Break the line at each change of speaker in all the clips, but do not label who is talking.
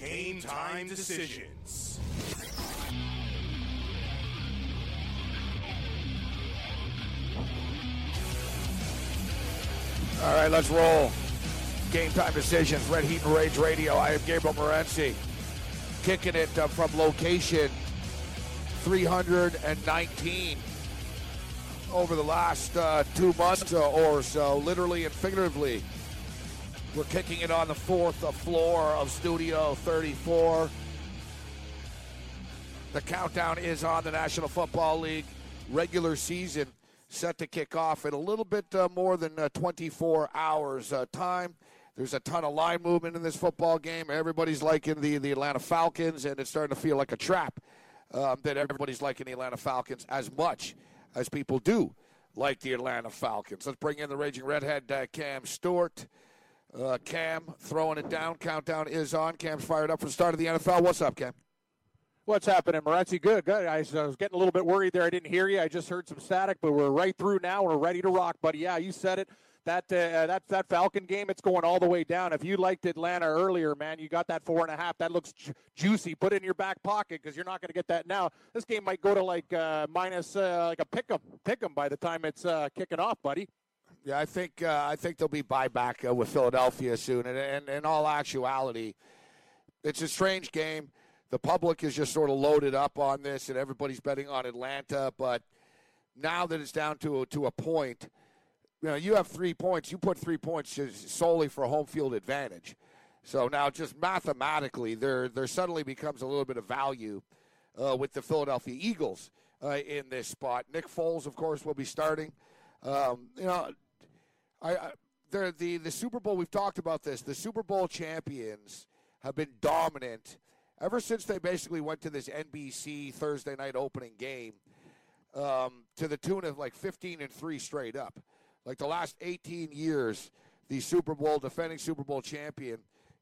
Game time decisions.
All right, let's roll. Game time decisions. Red Heat and Rage Radio. I am Gabriel Morency, kicking it uh, from location 319 over the last uh, two months or so, literally and figuratively. We're kicking it on the fourth floor of Studio 34. The countdown is on the National Football League regular season set to kick off in a little bit uh, more than uh, 24 hours uh, time. There's a ton of line movement in this football game. Everybody's liking the, the Atlanta Falcons, and it's starting to feel like a trap um, that everybody's liking the Atlanta Falcons as much as people do like the Atlanta Falcons. Let's bring in the Raging Redhead, uh, Cam Stewart. Uh, Cam throwing it down. Countdown is on. Cam's fired up for the start of the NFL. What's up, Cam?
What's happening, Morency? Good, good. I was, I was getting a little bit worried there. I didn't hear you. I just heard some static, but we're right through now. We're ready to rock, buddy. Yeah, you said it. That uh, that that Falcon game, it's going all the way down. If you liked Atlanta earlier, man, you got that four and a half. That looks ju- juicy. Put it in your back pocket because you're not going to get that now. This game might go to like uh, minus uh, like a pick 'em, pick 'em by the time it's uh, kicking off, buddy.
Yeah, I think uh, I think there'll be buyback uh, with Philadelphia soon. And, and in all actuality, it's a strange game. The public is just sort of loaded up on this, and everybody's betting on Atlanta. But now that it's down to a, to a point, you know, you have three points. You put three points solely for home field advantage. So now, just mathematically, there there suddenly becomes a little bit of value uh, with the Philadelphia Eagles uh, in this spot. Nick Foles, of course, will be starting. Um, you know, I, I the, the the Super Bowl. We've talked about this. The Super Bowl champions have been dominant ever since they basically went to this NBC Thursday night opening game um, to the tune of like 15 and three straight up. Like the last 18 years, the Super Bowl defending Super Bowl champion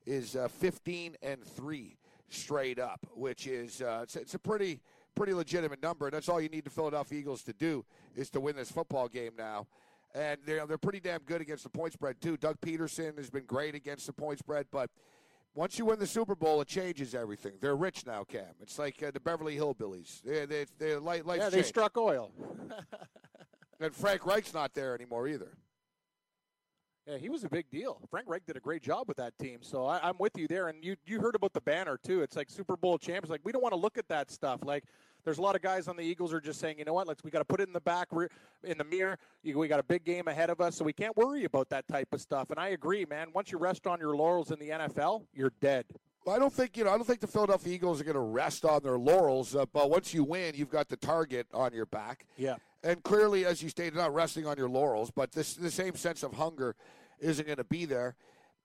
is uh, 15 and three straight up, which is uh, it's, it's a pretty pretty legitimate number. And that's all you need the Philadelphia Eagles to do is to win this football game now. And they're, they're pretty damn good against the point spread, too. Doug Pederson has been great against the point spread, but once you win the Super Bowl, it changes everything. They're rich now, Cam. It's like uh, the Beverly Hillbillies. They're, they're, they're light, life
Yeah, they
changed.
struck oil.
And Frank Reich's not there anymore either.
Yeah, he was a big deal. Frank Reich did a great job with that team. So I, I'm with you there. And you you heard about the banner too. It's like Super Bowl champions. Like we don't want to look at that stuff. Like there's a lot of guys on the Eagles are just saying, you know what? Let's we got to put it in the back in the mirror. We got a big game ahead of us, so we can't worry about that type of stuff. And I agree, man. Once you rest on your laurels in the NFL, you're dead.
I don't think you know. I don't think the Philadelphia Eagles are going to rest on their laurels. Uh, but once you win, you've got the target on your back.
Yeah.
And clearly, as you stated, not resting on your laurels, but this the same sense of hunger isn't going to be there.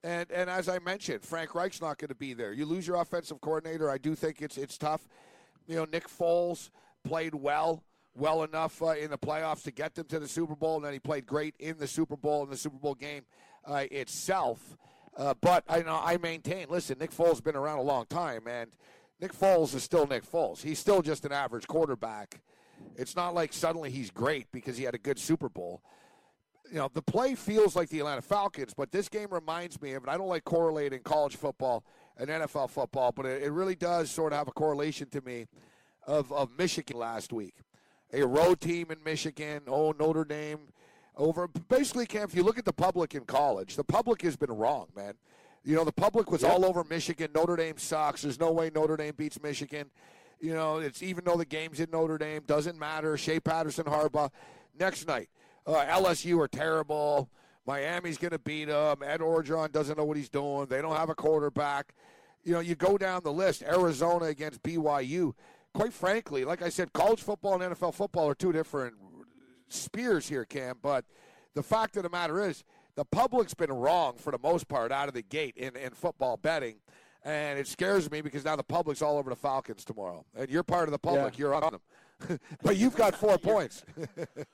And and as I mentioned, Frank Reich's not going to be there. You lose your offensive coordinator. I do think it's it's tough. You know, Nick Foles played well, well enough uh, in the playoffs to get them to the Super Bowl, and then he played great in the Super Bowl in the Super Bowl game uh, itself. Uh, but I know I maintain. Listen, Nick Foles has been around a long time, and Nick Foles is still Nick Foles. He's still just an average quarterback. It's not like suddenly he's great because he had a good Super Bowl. You know, the play feels like the Atlanta Falcons, but this game reminds me of, and I don't like correlating college football and NFL football, but it, it really does sort of have a correlation to me of, of Michigan last week. A road team in Michigan, oh, Notre Dame, over. Basically, Cam, if you look at the public in college, the public has been wrong, man. You know, the public was all over Michigan. Notre Dame sucks. There's no way Notre Dame beats Michigan. You know, it's even though the game's in Notre Dame, doesn't matter. Shea Patterson, Harbaugh. Next night, uh, LSU are terrible. Miami's going to beat them. Ed Orgeron doesn't know what he's doing. They don't have a quarterback. You know, you go down the list. Arizona against BYU. Quite frankly, like I said, college football and NFL football are two different spears here, Cam. But the fact of the matter is, the public's been wrong for the most part out of the gate in, in football betting. And it scares me because now the public's all over the Falcons tomorrow. And you're part of the public.
Yeah.
You're on them. but you've got four points.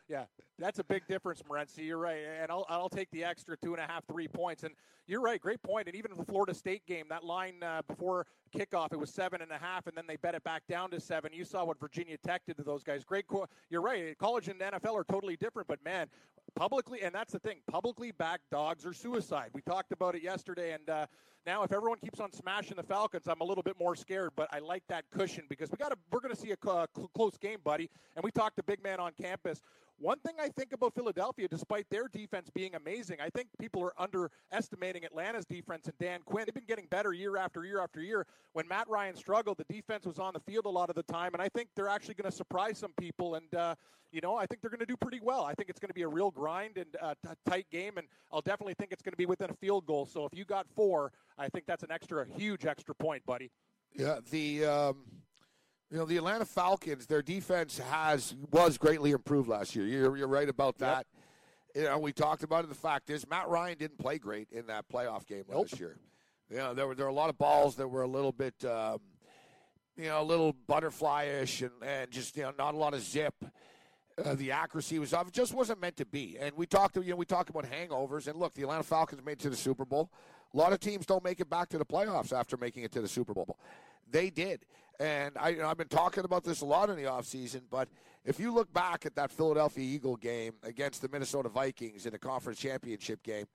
Yeah, that's a big difference, Morency. You're right, and I'll I'll take the extra two and a half, three points. And you're right, great point. And even the Florida State game, that line uh, before kickoff, it was seven and a half, and then they bet it back down to seven. You saw what Virginia Tech did to those guys. Great, co- you're right. College and NFL are totally different, but man, publicly, and that's the thing, publicly backed dogs are suicide. We talked about it yesterday, and uh, now if everyone keeps on smashing the Falcons, I'm a little bit more scared. But I like that cushion because we got to we're going to see a cl- cl- close game, buddy. And we talked to big man on campus. One thing I think about Philadelphia, despite their defense being amazing, I think people are underestimating Atlanta's defense and Dan Quinn. They've been getting better year after year after year. When Matt Ryan struggled, the defense was on the field a lot of the time, and I think they're actually going to surprise some people. And uh, you know, I think they're going to do pretty well. I think it's going to be a real grind and uh, t- tight game, and I'll definitely think it's going to be within a field goal. So if you got four, I think that's an extra, huge extra point, buddy.
Yeah, the um, you know the Atlanta Falcons, their defense has was greatly improved last year. You're, you're right about that. You know, we talked about it. The fact is, Matt Ryan didn't play great in that playoff game
Nope.
last year. You know, there were there were a lot of balls that were a little bit, um, you know, a little butterfly-ish and, and just you know not a lot of zip. Uh, the accuracy was off. It just wasn't meant to be. And we talked, you know, we talked about hangovers. And look, the Atlanta Falcons made it to the Super Bowl. A lot of teams don't make it back to the playoffs after making it to the Super Bowl. They did. And I, you know, I've been talking about this a lot in the offseason, but if you look back at that Philadelphia Eagle game against the Minnesota Vikings in the conference championship game,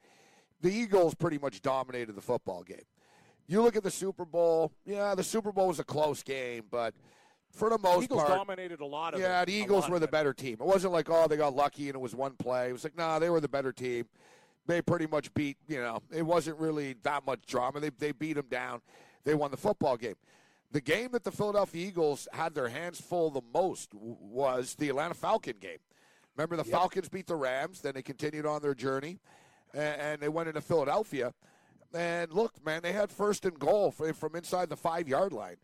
the Eagles pretty much dominated the football game. You look at the Super Bowl, yeah, the Super Bowl was a close game, but for the most
Eagles
part, Eagles
dominated a lot of it.
yeah,
it.
the Eagles were the better team. It wasn't like, oh, they got lucky and it was one play. It was like, nah, they were the better team. They pretty much beat, you know, it wasn't really that much drama. They, they beat them down. They won the football game. The game that the Philadelphia Eagles had their hands full the most was the Atlanta Falcon game. Remember, the Falcons beat the Rams, then they continued on their journey, and, they went into Philadelphia. And look, man, they had first and goal from, from inside the five yard line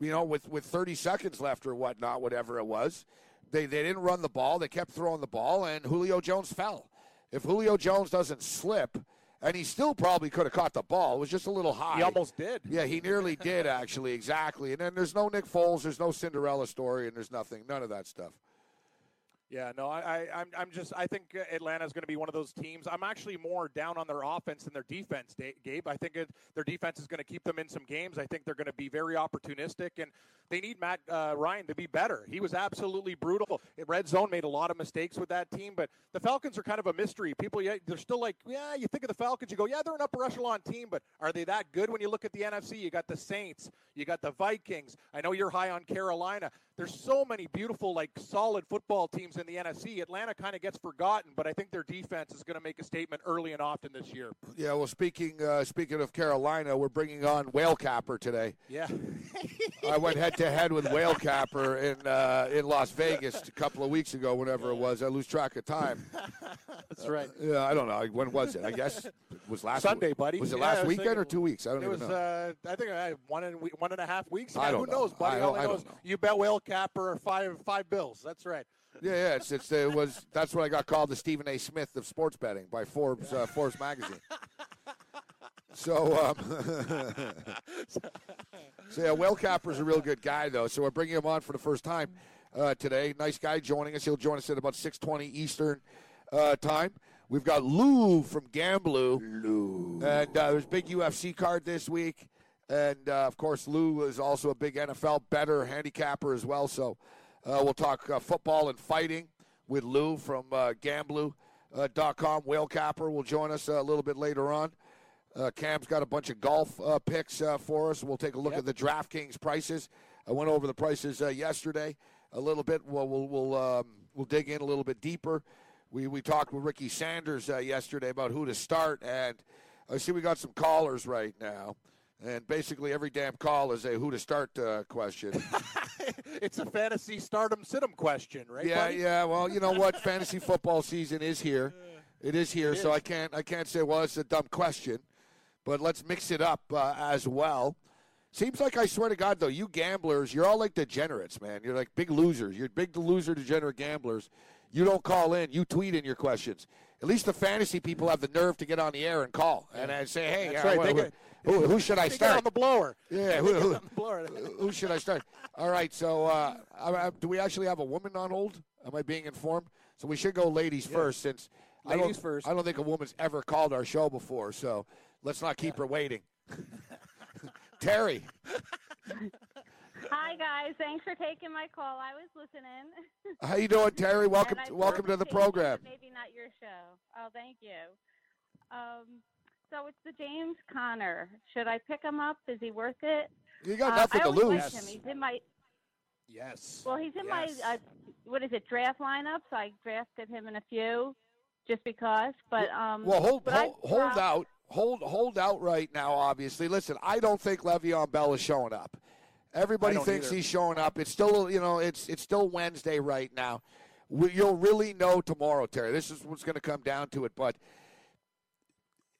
you know, with, with 30 seconds left or whatnot, whatever it was. They, they didn't run the ball. They kept throwing the ball, and Julio Jones fell. If Julio Jones doesn't slip, and he still probably could have caught the ball, it was just a little high.
He almost did.
Yeah, he nearly did, actually, exactly. And then there's no Nick Foles, there's no Cinderella story, and there's nothing, none of that stuff.
Yeah, no, I, I, I'm, I'm just, I think Atlanta is going to be one of those teams. I'm actually more down on their offense than their defense, Gabe. I think it, their defense is going to keep them in some games. I think they're going to be very opportunistic, and they need Matt uh, Ryan to be better. He was absolutely brutal. Red Zone made a lot of mistakes with that team, but the Falcons are kind of a mystery. People, yeah, they're still like, yeah, you think of the Falcons, you go, yeah, they're an upper echelon team, but are they that good when you look at the NFC? You got the Saints, you got the Vikings. I know you're high on Carolina. There's so many beautiful, like solid football teams in the NFC. Atlanta kind of gets forgotten, but I think their defense is going to make a statement early and often this year.
Yeah, well, speaking uh, speaking of Carolina, we're bringing on Whale Capper today.
Yeah.
I went head to head with Whale Capper in uh, in Las Vegas a couple of weeks ago, whenever it was. I lose track of time.
That's right.
Yeah, I don't know. When was it? I guess it was last
Sunday,
week.
buddy.
Was it
Yeah,
last
was
weekend or two weeks? I don't
It
even
was,
know.
uh, I think, uh, one and one and a half weeks.
I don't
Who
know.
knows, buddy?
I
All
don't-
I
I
know
don't
is
know.
you bet Whale Capper five five bills. That's right.
Yeah, yeah. It's, it's it was. That's what I got called the Stephen A. Smith of sports betting by Forbes uh, Forbes magazine. So, um, so yeah, Whale Capper's a real good guy though. So we're bringing him on for the first time uh, today. Nice guy joining us. He'll join us at about six twenty Eastern uh, time. We've got Lou from Gambloo. Lou. And uh, there's a big UFC card this week. And uh, of course, Lou is also a big NFL better handicapper as well. So uh, we'll talk uh, football and fighting with Lou from uh, Gambloo.com. Whale Capper will join us uh, a little bit later on. Uh, Cam's got a bunch of golf uh, picks uh, for us. We'll take a look
Yep.
at the DraftKings prices. I went over the prices uh, yesterday a little bit. We'll we'll we'll, um, we'll dig in a little bit deeper. We we talked with Ricky Sanders uh, yesterday about who to start, and I see we got some callers right now. And basically, every damn call is a who to start uh, question.
it's a fantasy stardom situm question, right?
yeah,
buddy?
yeah. Well, you know what? Fantasy football season is here. It is here,
It
so
is.
I can't I can't say well it's a dumb question, but let's mix it up uh, as well. Seems like I swear to God though, you gamblers, you're all like degenerates, man. You're like big losers. You're big loser, degenerate gamblers. You don't call in. You tweet in your questions. At least the fantasy people have the nerve to get on the air and call and, and say, hey, uh,
right.
wh-
They get-
who, who should I
start? on the blower.
Yeah, who, who,
the blower.
who should I start? All right, so uh, I, I, do we actually have a woman on hold? Am I being informed? So we should go ladies first, since I
Ladies
don't,
first.
I don't think a woman's ever called our show before. So let's not keep her waiting. Terry,
Hi guys, thanks for taking my call. I was listening.
how you doing, Terry? Welcome,
I
welcome to the program.
Maybe not your show. Oh, thank you. Um, so it's the James Conner. Should I pick him up? Is he worth it?
You got
Uh,
nothing
I
to lose.
him. He's in my
Yes.
well, he's in
Yes.
my uh, what is it draft lineup? So I drafted him in a few, just because. But um,
Well, hold
but I
hold, hold
dropped-
out, hold hold out right now. Obviously, listen. I don't think Le'Veon Bell is showing up. Everybody thinks
either.
he's showing up. It's still, you know, it's it's still Wednesday right now. We, you'll really know tomorrow, Terry. This is what's going to come down to it. But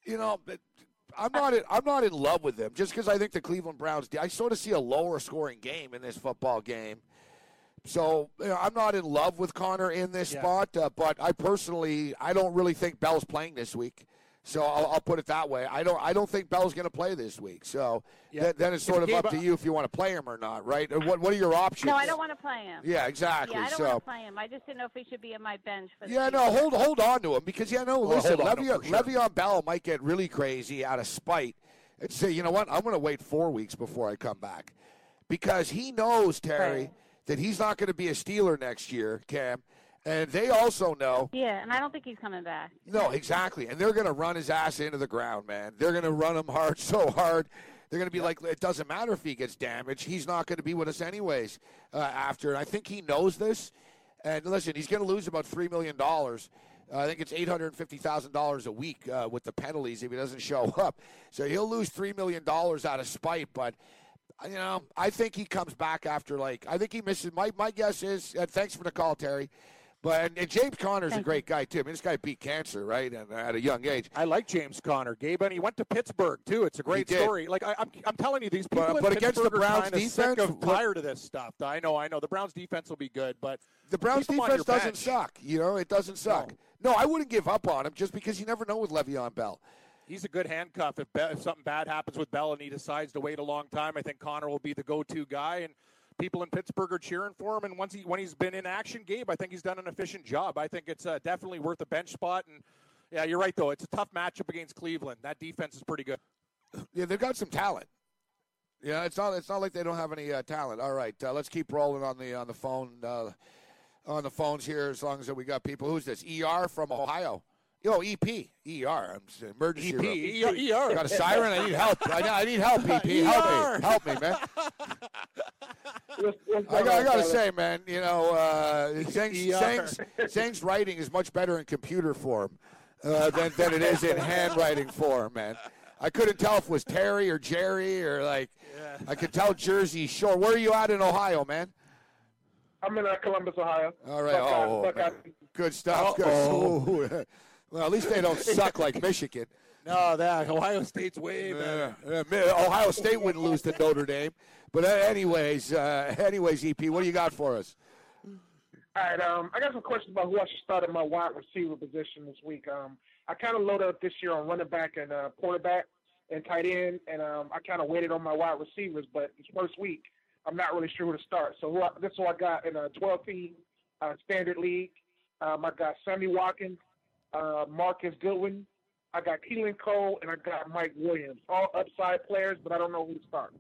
you know, I'm not in, I'm not in love with them just because I think the Cleveland Browns. I sort of see a lower scoring game in this football game. So you know, I'm not in love with Conner in this
Yeah.
spot, uh, but I personally I don't really think Bell's playing this week. So I'll, I'll put it that way. I don't I don't think Bell's going to play this week. So
Yeah.
th- then it's
If
sort of
Gabe-
up to you if you want to play him or not, right? What what are your options?
No, I don't want to play him.
Yeah, exactly.
Yeah, I don't
so
want to play him. I just didn't know if he should be in my bench for
yeah, no, hold hold on to him because yeah, no,
Well,
listen,
on
Le'Veon,
sure.
Le'Veon Bell might get really crazy out of spite and say, you know what, I'm going to wait four weeks before I come back because he knows Terry
Right.
that he's not going to be a Steeler next year, Cam, and they also know.
Yeah, and I don't think he's coming back.
No, exactly, and they're going to run his ass into the ground, man. They're going to run him hard, so hard. They're going to be like, it doesn't matter if he gets damaged. He's not going to be with us anyways uh, after. And I think he knows this. And listen, he's going to lose about $3 million. Uh, I think it's $850,000 a week uh, with the penalties if he doesn't show up. So he'll lose $3 million out of spite. But, you know, I think he comes back after, like, I think he misses. My, my guess is, and thanks for the call, Terry. But and, and James Conner's a great guy, too. I mean, this guy beat cancer, right? And uh, at a young age.
I like James Conner, Gabe, and he went to Pittsburgh too. It's a great story. Like I, I'm, I'm telling you, these people
But-
in
but against the Browns
kinda sick
defense,
of
what-
tired of this stuff. I know, I know. The Browns defense will be good, but
The Browns
keep him on
defense doesn't
bench.
suck. You know, it doesn't suck. No. I wouldn't give up on him just because you never know with Le'Veon Bell.
He's a good handcuff. If, Be- if something bad happens with Bell and he decides to wait a long time, I think Conner will be the go-to guy, and people in Pittsburgh are cheering for him. And once he when he's been in action, Gabe, I think he's done an efficient job. I think it's uh, definitely worth a bench spot. And yeah, you're right though. It's a tough matchup against Cleveland. That defense is pretty good.
Yeah, they've got some talent. Yeah, it's not. It's not like they don't have any uh, talent. All right, uh, let's keep rolling on the on the phone uh, on the phones here. As long as we got people. Who's this? Er from Ohio. Yo, EP, ER. I'm s- emergency room.
EP, ER.
Got a siren. I need help. I, need- I need help. EP, help
ER.
me. Help me, man.
What's, what's
I got, I
gotta
say, man, you know, uh, Zhang's,
ER.
Zhang's, Zhang's writing is much better in computer form uh, than, than it is in handwriting form, man. I couldn't tell if it was Terry or Jerry or like, yeah. I could tell Jersey Shore. Where are you at in Ohio, man?
I'm in uh, Columbus, Ohio.
All right.
Buckeye-
Oh,
Buckeye.
good stuff. Good.
Uh-oh.
well, at least they don't suck like Michigan.
No, that Ohio State's way better.
Uh, Ohio State wouldn't lose to Notre Dame. But uh, anyways, uh, anyways, EP, what do you got for us?
All right, um, I got some questions about who I should start at my wide receiver position this week. Um, I kind of loaded up this year on running back and uh, quarterback and tight end, and um, I kind of waited on my wide receivers. But this first week, I'm not really sure who to start. So who I, this is who I got in a 12 team uh, standard league. Um, I got Sammy Watkins, uh, Marquise Goodwin. I got Keelan Cole, and I got Mike Williams. All upside players, but I don't know who to start.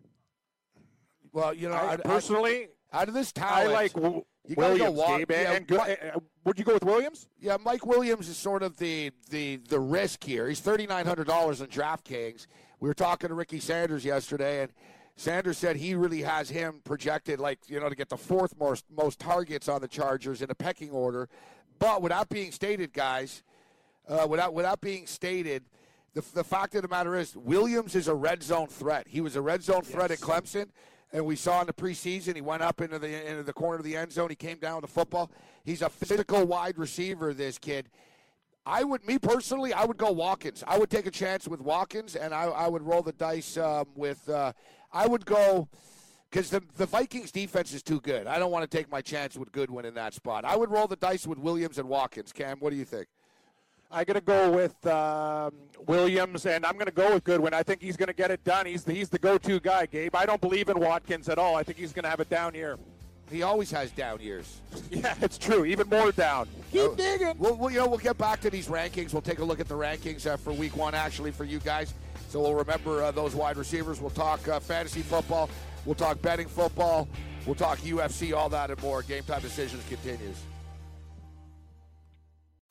Well, you know,
I,
I,
personally,
I, out of this
tie,
I
like w-
you gotta go
Williams,
walk- yeah,
and good, uh, would you go with Williams?
Yeah, Mike Williams is sort of the the the risk here. He's thirty nine hundred dollars on DraftKings. We were talking to Ricky Sanders yesterday, and Sanders said he really has him projected like you know to get the fourth most most targets on the Chargers in a pecking order. But without being stated, guys, uh, without without being stated, the the fact of the matter is Williams is a red zone threat. He was a red zone threat at Clemson. And we saw in the preseason, he went up into the into the corner of the end zone. He came down with the football. He's a physical wide receiver. This kid. I would, me personally, I would go Watkins. I would take a chance with Watkins, and I, I would roll the dice um, with. Uh, I would go because the the Vikings defense is too good. I don't want to take my chance with Goodwin in that spot. I would roll the dice with Williams and Watkins. Cam, what do you think?
I'm going to go with um, Williams, and I'm going to go with Goodwin. I think he's going to get it done. He's the, he's the go-to guy, Gabe. I don't believe in Watkins at all. I think he's going to have it down year.
He always has down years.
Yeah, it's true. Even more down. Keep
Uh,
digging.
We'll, we'll, you know, we'll get back to these rankings. We'll take a look at the rankings uh, for Week One, actually, for you guys. So we'll remember uh, those wide receivers. We'll talk uh, fantasy football. We'll talk betting football. We'll talk UFC, all that and more. Game time decisions continues.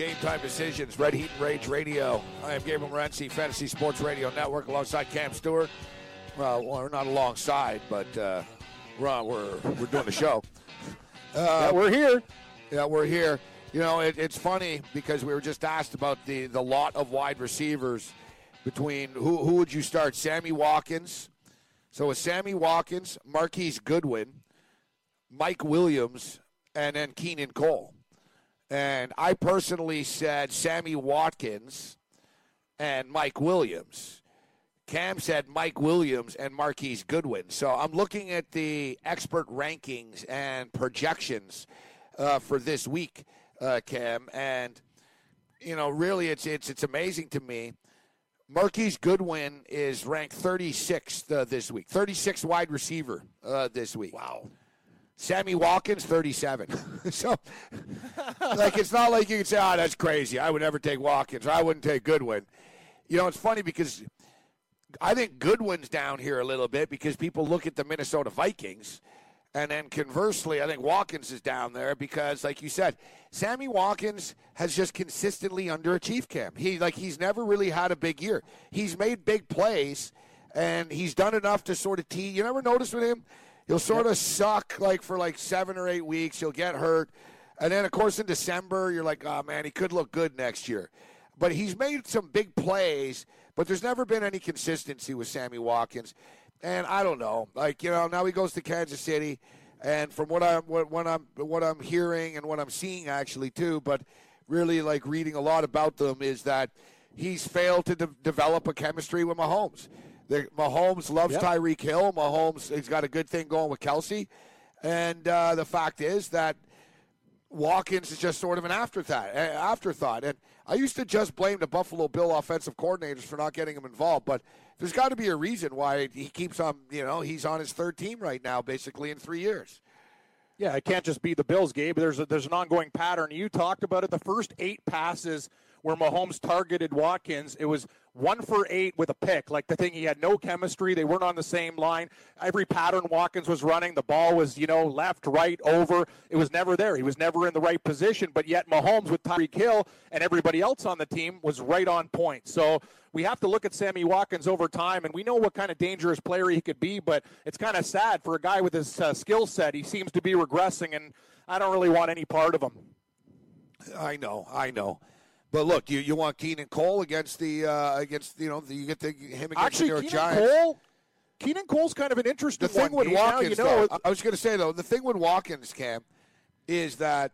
Game time decisions, Red Heat and Rage Radio. I am Gabriel Morency, Fantasy Sports Radio Network, alongside Cam Stewart. Well, we're not alongside, but uh, we're, we're we're doing the show.
yeah, we're here.
Yeah, we're here. You know, it, it's funny because we were just asked about the, the lot of wide receivers between who who would you start? Sammy Watkins. So it's Sammy Watkins, Marquise Goodwin, Mike Williams, and then Keenan Cole. And I personally said Sammy Watkins and Mike Williams. Cam said Mike Williams and Marquise Goodwin. So I'm looking at the expert rankings and projections uh, for this week, uh, Cam, and you know, really, it's it's it's amazing to me. Marquise Goodwin is ranked 36th uh, this week, 36th wide receiver uh, this week. Wow. Sammy Watkins, 37. so, like, it's not like you can say, oh, that's crazy. I would never take Watkins. Or I wouldn't take Goodwin. You know, it's funny because I think Goodwin's down here a little bit because people look at the Minnesota Vikings. And then conversely, I think Watkins is down there because, like you said, Sammy Watkins has just consistently underachieved Cam. He like he's never really had a big year. He's made big plays, and he's done enough to sort of tee. You never notice with him, he'll sort of suck like for like seven or eight weeks. He'll get hurt, and then of course in December you're like, oh man, he could look good next year. But he's made some big plays, but there's never been any consistency with Sammy Watkins. And I don't know, like you know, now he goes to Kansas City, and from what I'm what, what I'm what I'm hearing and what I'm seeing actually too, but really like reading a lot about them is that he's failed to de- develop a chemistry with Mahomes. The, Mahomes loves
Yep.
Tyreek Hill. Mahomes he's got a good thing going with Kelce, and uh, the fact is that Watkins is just sort of an afterthought. Afterthought, and I used to just blame the Buffalo Bill offensive coordinators for not getting him involved, but there's got to be a reason why he keeps on. You know, he's on his third team right now, basically in three years.
Yeah, it can't just be the Bills, Gabe. There's a, there's an ongoing pattern. You talked about it. The first eight passes where Mahomes targeted Watkins, it was one for eight with a pick. Like the thing, he had no chemistry. They weren't on the same line. Every pattern Watkins was running, the ball was you know left, right, over. It was never there. He was never in the right position. But yet Mahomes with Tyreek Hill and everybody else on the team was right on point. So we have to look at Sammy Watkins over time, and we know what kind of dangerous player he could be. But it's kind of sad for a guy with his uh, skill set. He seems to be regressing, and I don't really want any part of him.
I know, I know. But look, you, you want Keenan Cole against the uh, against you know the, you get the him against
Actually,
the New York
Keenan
Giants.
Cole, Keenan Cole's kind of an interesting
The thing
one.
with
Gabe. Now, you know,
though, I was going to say though, the thing with Watkins, Cam, is that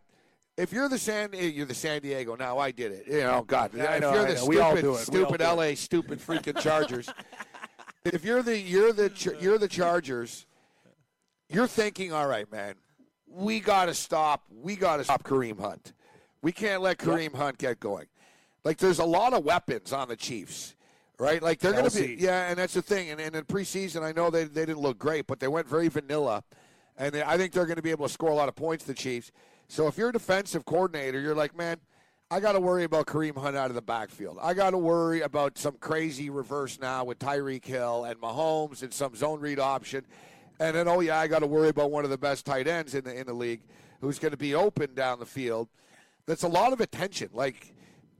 if you're the San, eh, you're the San Diego. Now I did it. You know, God,
Yeah,
if
know,
you're the
know. We all
stupid,
do it. We all
stupid. LA, stupid freaking Chargers. if you're the you're the you're the Chargers, you're thinking, all right, man, we got to stop. We got to stop Kareem Hunt. We can't let Kareem Hunt get going. Like, there's a lot of weapons on the Chiefs, right? Like, they're going to be, yeah, and that's the thing. And, and in preseason, I know they, they didn't look great, but they went very vanilla. And they, I think they're going to be able to score a lot of points, the Chiefs. So if you're a defensive coordinator, you're like, man, I got to worry about Kareem Hunt out of the backfield. I got to worry about some crazy reverse now with Tyreek Hill and Mahomes and some zone read option. And then, oh, yeah, I got to worry about one of the best tight ends in the, in the league who's going to be open down the field. That's a lot of attention. Like,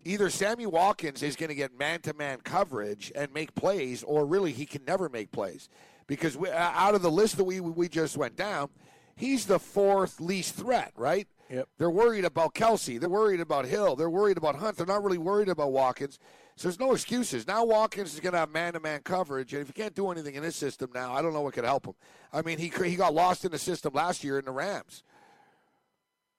either Sammy Watkins is going to get man to man coverage and make plays, or really he can never make plays because we, out of the list that we we just went down, he's the fourth least threat, right?
Yep.
They're worried about Kelce. They're worried about Hill. They're worried about Hunt. They're not really worried about Watkins. So there's no excuses. Now Watkins is going to have man-to-man coverage, and if he can't do anything in this system now, I don't know what could help him. I mean, he he got lost in the system last year in the Rams.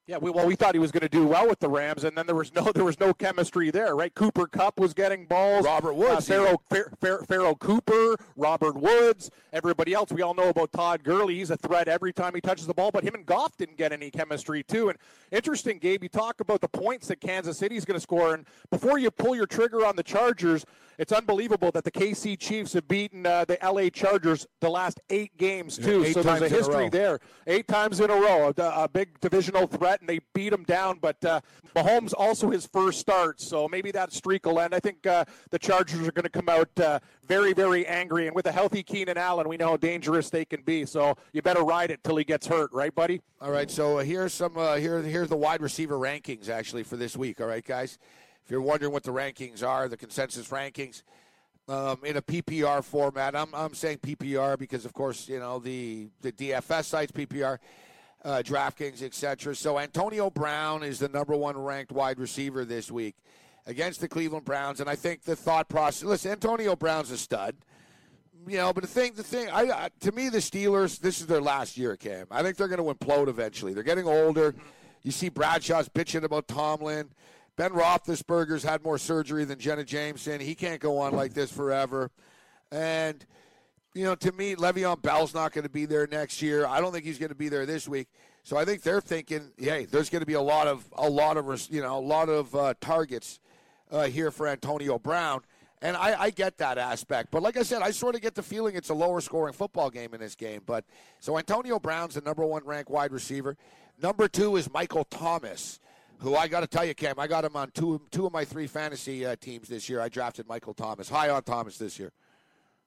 Yeah, we, well, we thought he was going to do well with the Rams, and then there was no there was no chemistry there, right? Cooper Kupp was getting balls.
Robert Woods,
uh, Pharoh Cooper, Robert Woods, everybody else. We all know about Todd Gurley. He's a threat every time he touches the ball, but him and Goff didn't get any chemistry too. And interesting, Gabe, you talk about the points that Kansas City is going to score, and before you pull your trigger on the Chargers, it's unbelievable that the KC Chiefs have beaten uh, the LA Chargers the last eight games too.
Yeah,
so there's a history
a
there, eight times in a row, a, a, big divisional threat, and they beat them down. But uh, Mahomes also his first start, so maybe that streak will end. I think uh, the Chargers are going to come out uh, very, very angry, and with a healthy Keenan Allen, we know how dangerous they can be. So you better ride it till he gets hurt, right, buddy?
All right. So uh, here's some uh, here here's the wide receiver rankings actually for this week. All right, guys. If you're wondering what the rankings are, the consensus rankings um, in a PPR format. I'm, I'm saying PPR because, of course, you know the the DFS sites PPR, uh, DraftKings, etc. So Antonio Brown is the number one ranked wide receiver this week against the Cleveland Browns, and I think the thought process. Listen, Antonio Brown's a stud. You know, but the thing, the thing, I, I to me, the Steelers, this is their last year, Cam. I think they're going to implode eventually. They're getting older. You see Bradshaw's bitching about Tomlin. Ben Roethlisberger's had more surgery than Jenna Jameson. He can't go on like this forever. And, you know, to me, Le'Veon Bell's not going to be there next year. I don't think he's going to be there this week. So I think they're thinking, hey, there's going to be a lot of a lot of you know a lot of uh, targets uh, here for Antonio Brown, and I, I get that aspect. But like I said, I sort of get the feeling it's a lower scoring football game in this game. But so Antonio Brown's the number one ranked wide receiver. Number two is Michael Thomas who I got to tell you, Cam, I got him on two two of my three fantasy uh, teams this year. I drafted Michael Thomas, high on Thomas this year.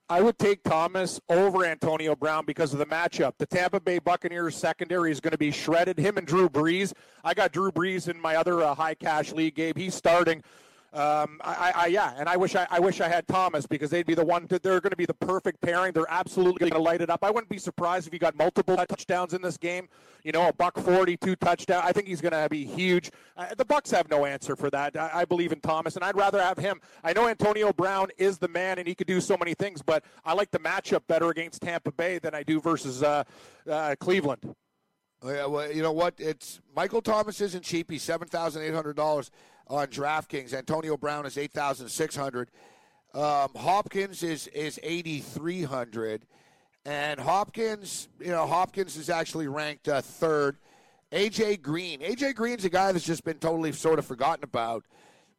I would take Thomas over Antonio Brown because of the matchup. The Tampa Bay Buccaneers secondary is going to be shredded. Him and Drew Brees. I got Drew Brees in my other uh, high cash league. Gabe, he's starting. Um, I, I, yeah, and I wish I, I wish I had Thomas because they'd be the one. To, they're going to be the perfect pairing. They're absolutely going to light it up. I wouldn't be surprised if he got multiple touchdowns in this game. You know, a buck forty, two touchdown. I think he's going to be huge. Uh, the Bucks have no answer for that. I, I, believe in Thomas, and I'd rather have him. I know Antonio Brown is the man, and he could do so many things, but I like the matchup better against Tampa Bay than I do versus uh, uh, Cleveland.
Yeah, well, you know what? It's Michael Thomas isn't cheap. He's seven thousand eight hundred dollars on DraftKings. Antonio Brown is 8,600. Um, Hopkins is is 8,300. And Hopkins, you know, Hopkins is actually ranked uh, third. AJ Green. AJ Green's a guy that's just been totally sort of forgotten about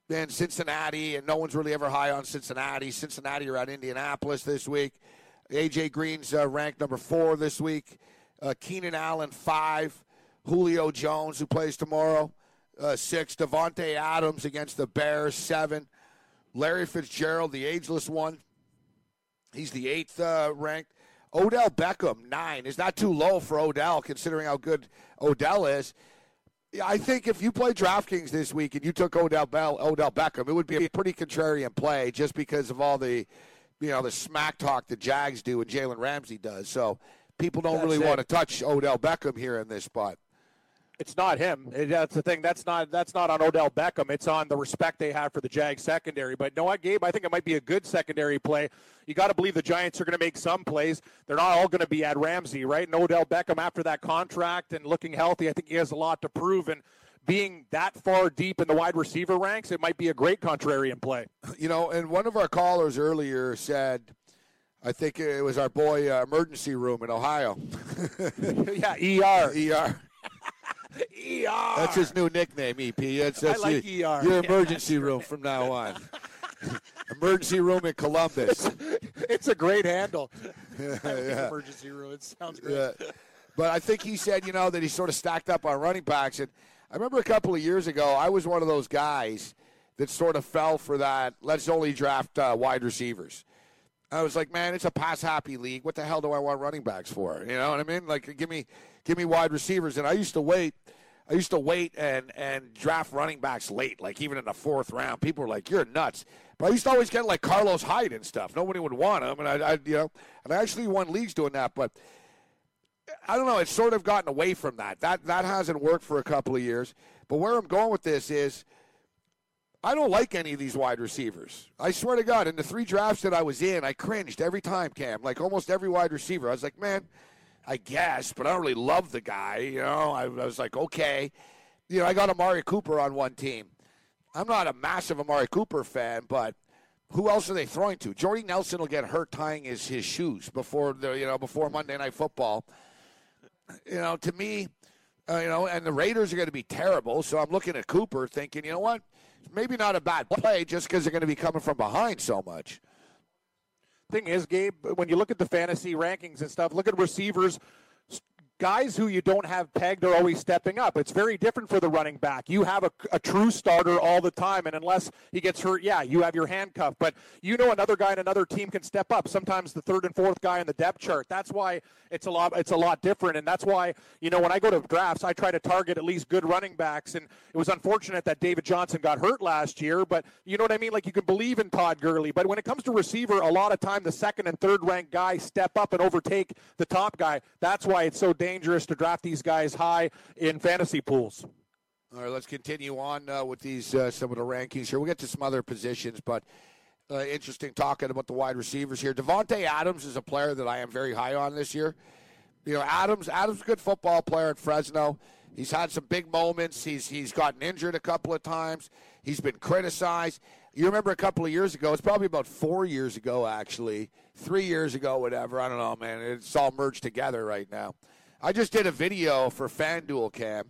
in Cincinnati, and no one's really ever high on Cincinnati. Cincinnati are at Indianapolis this week. AJ Green's uh, ranked number four this week. Uh, Keenan Allen, five. Julio Jones, who plays tomorrow, uh, six. Davante Adams against the Bears, seven. Larry Fitzgerald, the ageless one, he's the eighth uh, ranked. Odell Beckham, nine. Is not too low for Odell, considering how good Odell is. I think if you play DraftKings this week and you took Odell Bell, Odell Beckham, it would be a pretty contrarian play just because of all the, you know, the smack talk the Jags do and Jalen Ramsey does. So people don't That's really it. want to touch Odell Beckham here in this spot
it's not him. It, that's the thing. That's not that's not on Odell Beckham. It's on the respect they have for the Jags secondary. But no, what, Gabe? I think it might be a good secondary play. You got to believe the Giants are going to make some plays. They're not all going to be at Ramsey, right? And Odell Beckham, after that contract and looking healthy, I think he has a lot to prove. And being that far deep in the wide receiver ranks, it might be a great contrarian play.
You know, and one of our callers earlier said. I think it was our boy uh, emergency room in Ohio.
yeah, ER.
ER.
ER.
That's his new nickname, EP. That's, that's
I like
your,
ER.
Your emergency room from now on. emergency room in Columbus.
It's, it's a great handle.
yeah.
Emergency room. It sounds great.
Yeah. But I think he said, you know, that he sort of stacked up on running backs. And I remember a couple of years ago, I was one of those guys that sort of fell for that. Let's only draft uh, wide receivers. I was like, man, it's a pass happy league. What the hell do I want running backs for? You know what I mean? Like, give me, give me wide receivers. And I used to wait. I used to wait and and draft running backs late, like even in the fourth round. People were like, "You're nuts." But I used to always get like Carlos Hyde and stuff. Nobody would want him, and I, I you know, and I actually won leagues doing that. But I don't know. It's sort of gotten away from that. That that hasn't worked for a couple of years. But where I'm going with this is, I don't like any of these wide receivers. I swear to God, in the three drafts that I was in, I cringed every time, Cam. Like almost every wide receiver, I was like, man, I guess, but I don't really love the guy. You know, I, I was like, okay. You know, I got Amari Cooper on one team. I'm not a massive Amari Cooper fan, but who else are they throwing to? Jordy Nelson will get hurt tying his, his shoes before the you know before Monday Night Football. You know, to me, uh, you know, and the Raiders are going to be terrible. So I'm looking at Cooper, thinking, you know what, maybe not a bad play just because they're going to be coming from behind so much.
Thing is, Gabe, when you look at the fantasy rankings and stuff, look at receivers guys who you don't have pegged are always stepping up. It's very different for the running back. You have a, a, true starter all the time, and unless he gets hurt, yeah, you have your handcuff. But you know another guy in another team can step up. Sometimes the third and fourth guy in the depth chart. That's why it's a lot. It's a lot different, and that's why you know when I go to drafts, I try to target at least good running backs. And it was unfortunate that David Johnson got hurt last year, but you know what I mean. Like you can believe in Todd Gurley, but when it comes to receiver, a lot of time the second and third ranked guy step up and overtake the top guy. That's why it's so dangerous to draft these guys high in fantasy pools.
All right, let's continue on uh, with these uh, some of the rankings here. We'll get to some other positions, but uh, interesting talking about the wide receivers here. Davante Adams is a player that I am very high on this year. You know, Adams Adams is a good football player at Fresno. He's had some big moments. He's he's gotten injured a couple of times. He's been criticized. You remember a couple of years ago? It's probably about four years ago, actually, three years ago, whatever. I don't know, man. It's all merged together right now. I just did a video for FanDuel Cam,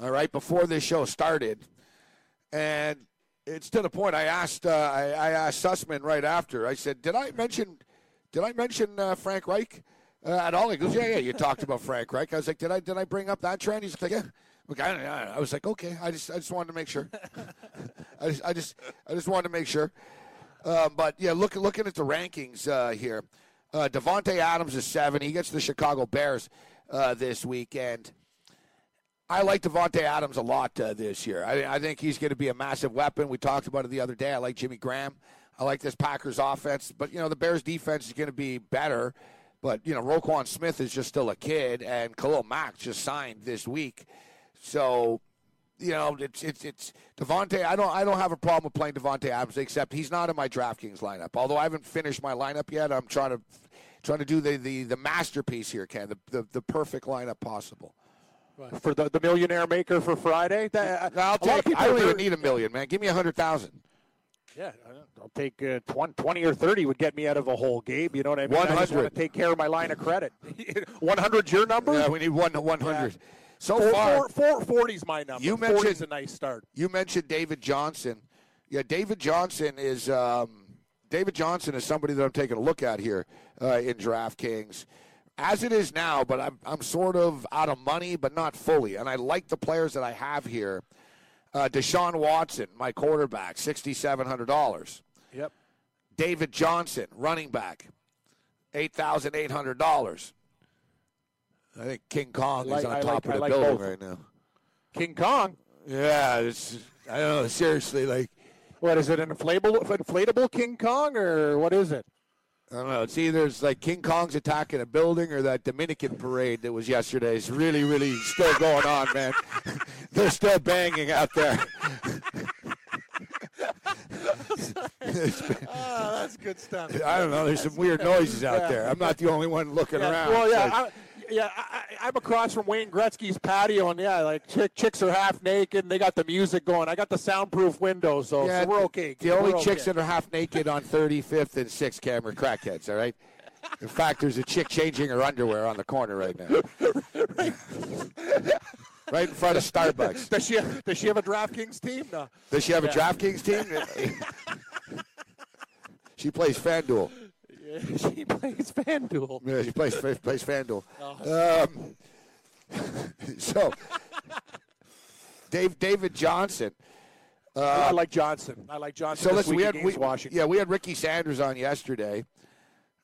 all right, before this show started, and it's to the point. I asked uh, I, I, asked Sussman right after. I said, "Did I mention did I mention uh, Frank Reich uh, at all?" He goes, "Yeah, yeah, you talked about Frank Reich." I was like, "Did I did I bring up that trend?" He's like, "Yeah." Look, I, I, was like, "Okay." I just I just wanted to make sure. I just I just I just wanted to make sure. Um, but yeah, look looking at the rankings uh, here. Uh, Davante Adams is seven. He gets the Chicago Bears uh, this weekend. I like Davante Adams a lot uh, this year. I, I, think he's going to be a massive weapon. We talked about it the other day. I like Jimmy Graham. I like this Packers offense, but you know the Bears defense is going to be better. But you know Roquan Smith is just still a kid, and Khalil Mack just signed this week, so you know it's it's it's Davante. I don't I don't have a problem with playing Davante Adams, except he's not in my DraftKings lineup. Although I haven't finished my lineup yet, I'm trying to trying to do the, the, the masterpiece here, Ken, the, the, the perfect lineup possible.
For the, the millionaire maker for Friday? That,
uh, I'll take, I don't even need a million, man. Give me a 100000
yeah, I'll take uh, 20 or 30 would get me out of a hole, Gabe. You know what I mean?
100.
I just want to take care of my line of credit. 100's your number?
Yeah, we need one 100. Yeah. So
four,
far,
four, 40's my number. You mentioned a nice start.
You mentioned David Johnson. Yeah, David Johnson is um, David Johnson is somebody that I'm taking a look at here uh, in DraftKings. As it is now, but I'm, I'm sort of out of money, but not fully. And I like the players that I have here. Uh, Deshaun Watson, my quarterback, $6,700.
Yep.
David Johnson, running back, $8,800. I think King Kong like, is on I top like, of the like building both. right now.
King Kong?
Yeah, it's, I don't know, seriously, like
what is it? An inflatable, inflatable King Kong, or what is it?
I don't know. It's either it's like King Kong's attacking a building or that Dominican parade that was yesterday is really, really still going on, man. They're still banging out there.
oh, that's good stuff.
I don't know. There's some weird noises out yeah. there. I'm not the only one looking
yeah.
around.
Well, yeah. I, yeah, I, am across from Wayne Gretzky's patio, and yeah, like chick, chicks are half naked, and they got the music going. I got the soundproof windows, so, yeah, so we're okay.
The
we're
only
okay.
chicks that are half naked on 35th and 6th camera crackheads, all right? In fact, there's a chick changing her underwear on the corner right now. right in front of Starbucks.
Does she have, does she have a DraftKings team? No.
Does she have yeah. a DraftKings team? she plays FanDuel.
she plays FanDuel.
Yeah, she plays plays FanDuel. Oh. Um, so, Dave David Johnson.
Uh, I like Johnson. I like Johnson. So listen, we had we, Washington.
Yeah, we had Ricky Sanders on yesterday,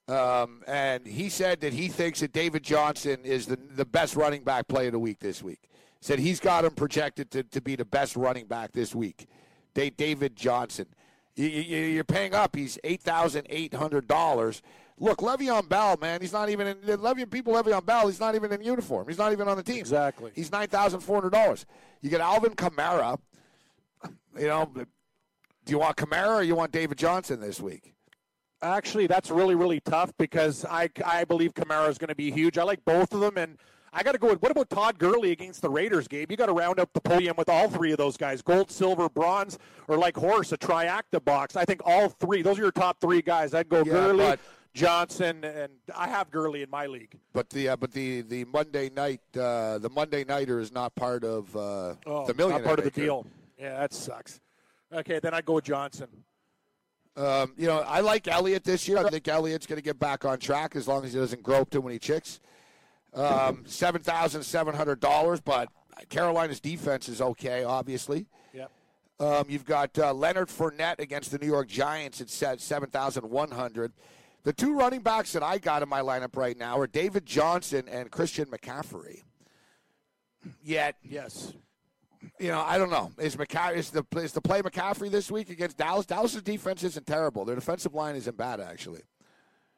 um, and he said that he thinks that David Johnson is the the best running back play of the week this week. said he's got him projected to, to be the best running back this week. David Johnson. You're paying up. He's eight thousand eight hundred dollars. Look, Le'Veon Bell, man, he's not even in. Le'Veon people, Le'Veon Bell, he's not even in uniform. He's not even on the team.
Exactly.
He's nine thousand four hundred dollars. You get Alvin Kamara. You know, do you want Kamara or you want David Johnson this week?
Actually, that's really really tough because I I believe Kamara is going to be huge. I like both of them and. I got to go with what about Todd Gurley against the Raiders, Gabe? You got to round up the podium with all three of those guys gold, silver, bronze, or like horse, a triacta box. I think all three, those are your top three guys. I'd go
Yeah,
Gurley,
but-
Johnson, and I have Gurley in my league.
But the uh, but the the Monday night uh, the Monday nighter is not part of uh,
Oh,
the million.
not part of the deal. Yeah, that sucks. Okay, then I'd go with Johnson.
Um, you know, I like Elliott this year. I think Elliott's going to get back on track as long as he doesn't grope too many chicks. Um, Seven thousand seven hundred dollars, but Carolina's defense is okay, obviously.
Yep.
Um, you've got uh, Leonard Fournette against the New York Giants at set seven thousand one hundred. The two running backs that I got in my lineup right now are David Johnson and Christian McCaffrey. Yet,
Yes.
you know, I don't know. Is McCa- is the is the play McCaffrey this week against Dallas? Dallas's defense isn't terrible. Their defensive line isn't bad actually.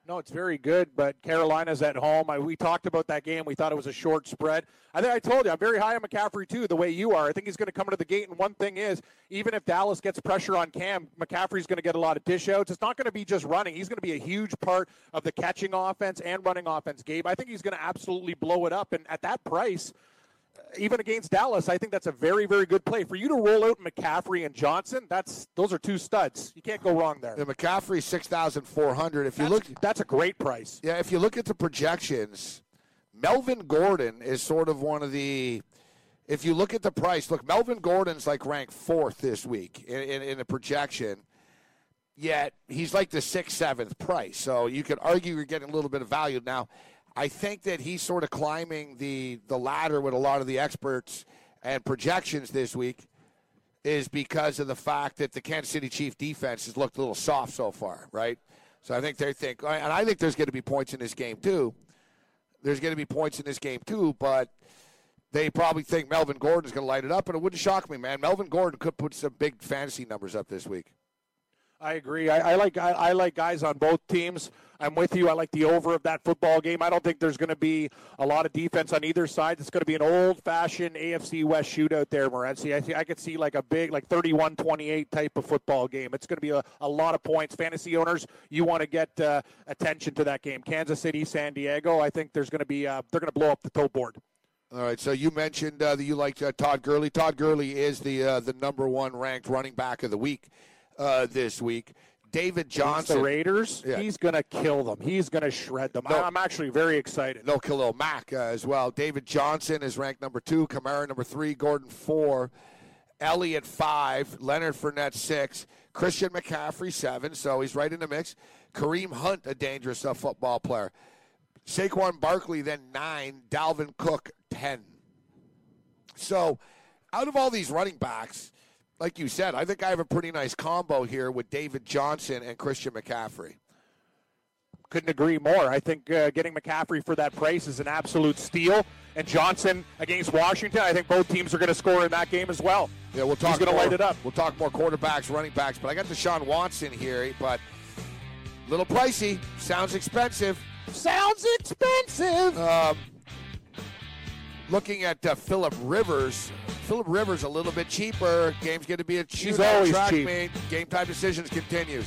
No, it's very good, but Carolina's at home. I, we talked about that game. We thought it was a short spread. I think I told you I'm very high on McCaffrey too, the way you are. I think he's going to come into the gate. And one thing is, even if Dallas gets pressure on Cam, McCaffrey's going to get a lot of dish outs. It's not going to be just running. He's going to be a huge part of the catching offense and running offense. Gabe, I think he's going to absolutely blow it up. And at that price, even against Dallas, I think that's a very, very good play for you to roll out McCaffrey and Johnson. That's those are two studs. You can't go wrong there.
The McCaffrey six thousand four hundred. If you
That's,
look,
that's a great price.
yeah, if you look at the projections, Melvin Gordon is sort of one of the. If you look at the price, look, Melvin Gordon's like ranked fourth this week in, in, in the projection. Yet he's like the sixth, seventh price. So you could argue you're getting a little bit of value now. I think that he's sort of climbing the the ladder with a lot of the experts and projections this week is because of the fact that the Kansas City Chief defense has looked a little soft so far, right? So I think they think, and I think there's going to be points in this game too. There's going to be points in this game too, but they probably think Melvin Gordon's going to light it up, and it wouldn't shock me, man. Melvin Gordon could put some big fantasy numbers up this week.
I agree. I, I like I, I like guys on both teams. I'm with you. I like the over of that football game. I don't think there's going to be a lot of defense on either side. It's going to be an old-fashioned AFC West shootout there, Morency. I, I could see like a big, like 31-28 type of football game. It's going to be a, a lot of points. Fantasy owners, you want to get uh, attention to that game. Kansas City, San Diego. I think there's going to be uh, they're going to blow up the tote board.
All right, so you mentioned uh, that you liked uh, Todd Gurley. Todd Gurley is the uh, the number one ranked running back of the week uh, this week. David
Against
Johnson.
the Raiders,
Yeah.
he's going to kill them. He's going to shred them.
No.
I'm actually very excited.
No Khalil Mack uh, as well. David Johnson is ranked number two. Kamara number three. Gordon four. Elliott five. Leonard Fournette six. Christian McCaffrey seven. So he's right in the mix. Kareem Hunt, a dangerous uh, football player. Saquon Barkley then nine. Dalvin Cook ten. So out of all these running backs, like you said, I think I have a pretty nice combo here with David Johnson and Christian McCaffrey.
Couldn't agree more. I think uh, getting McCaffrey for that price is an absolute steal. And Johnson against Washington, I think both teams are going to score in that game as well.
Yeah, we'll talk.
He's going to light it up.
We'll talk more quarterbacks, running backs, but I got Deshaun Watson here, but a little pricey. Sounds expensive.
Sounds expensive.
Um, looking at uh, Philip Rivers. Philip Rivers a little bit cheaper. Game's going to be a
He's always
track
cheap.
meet. Game time decisions continues.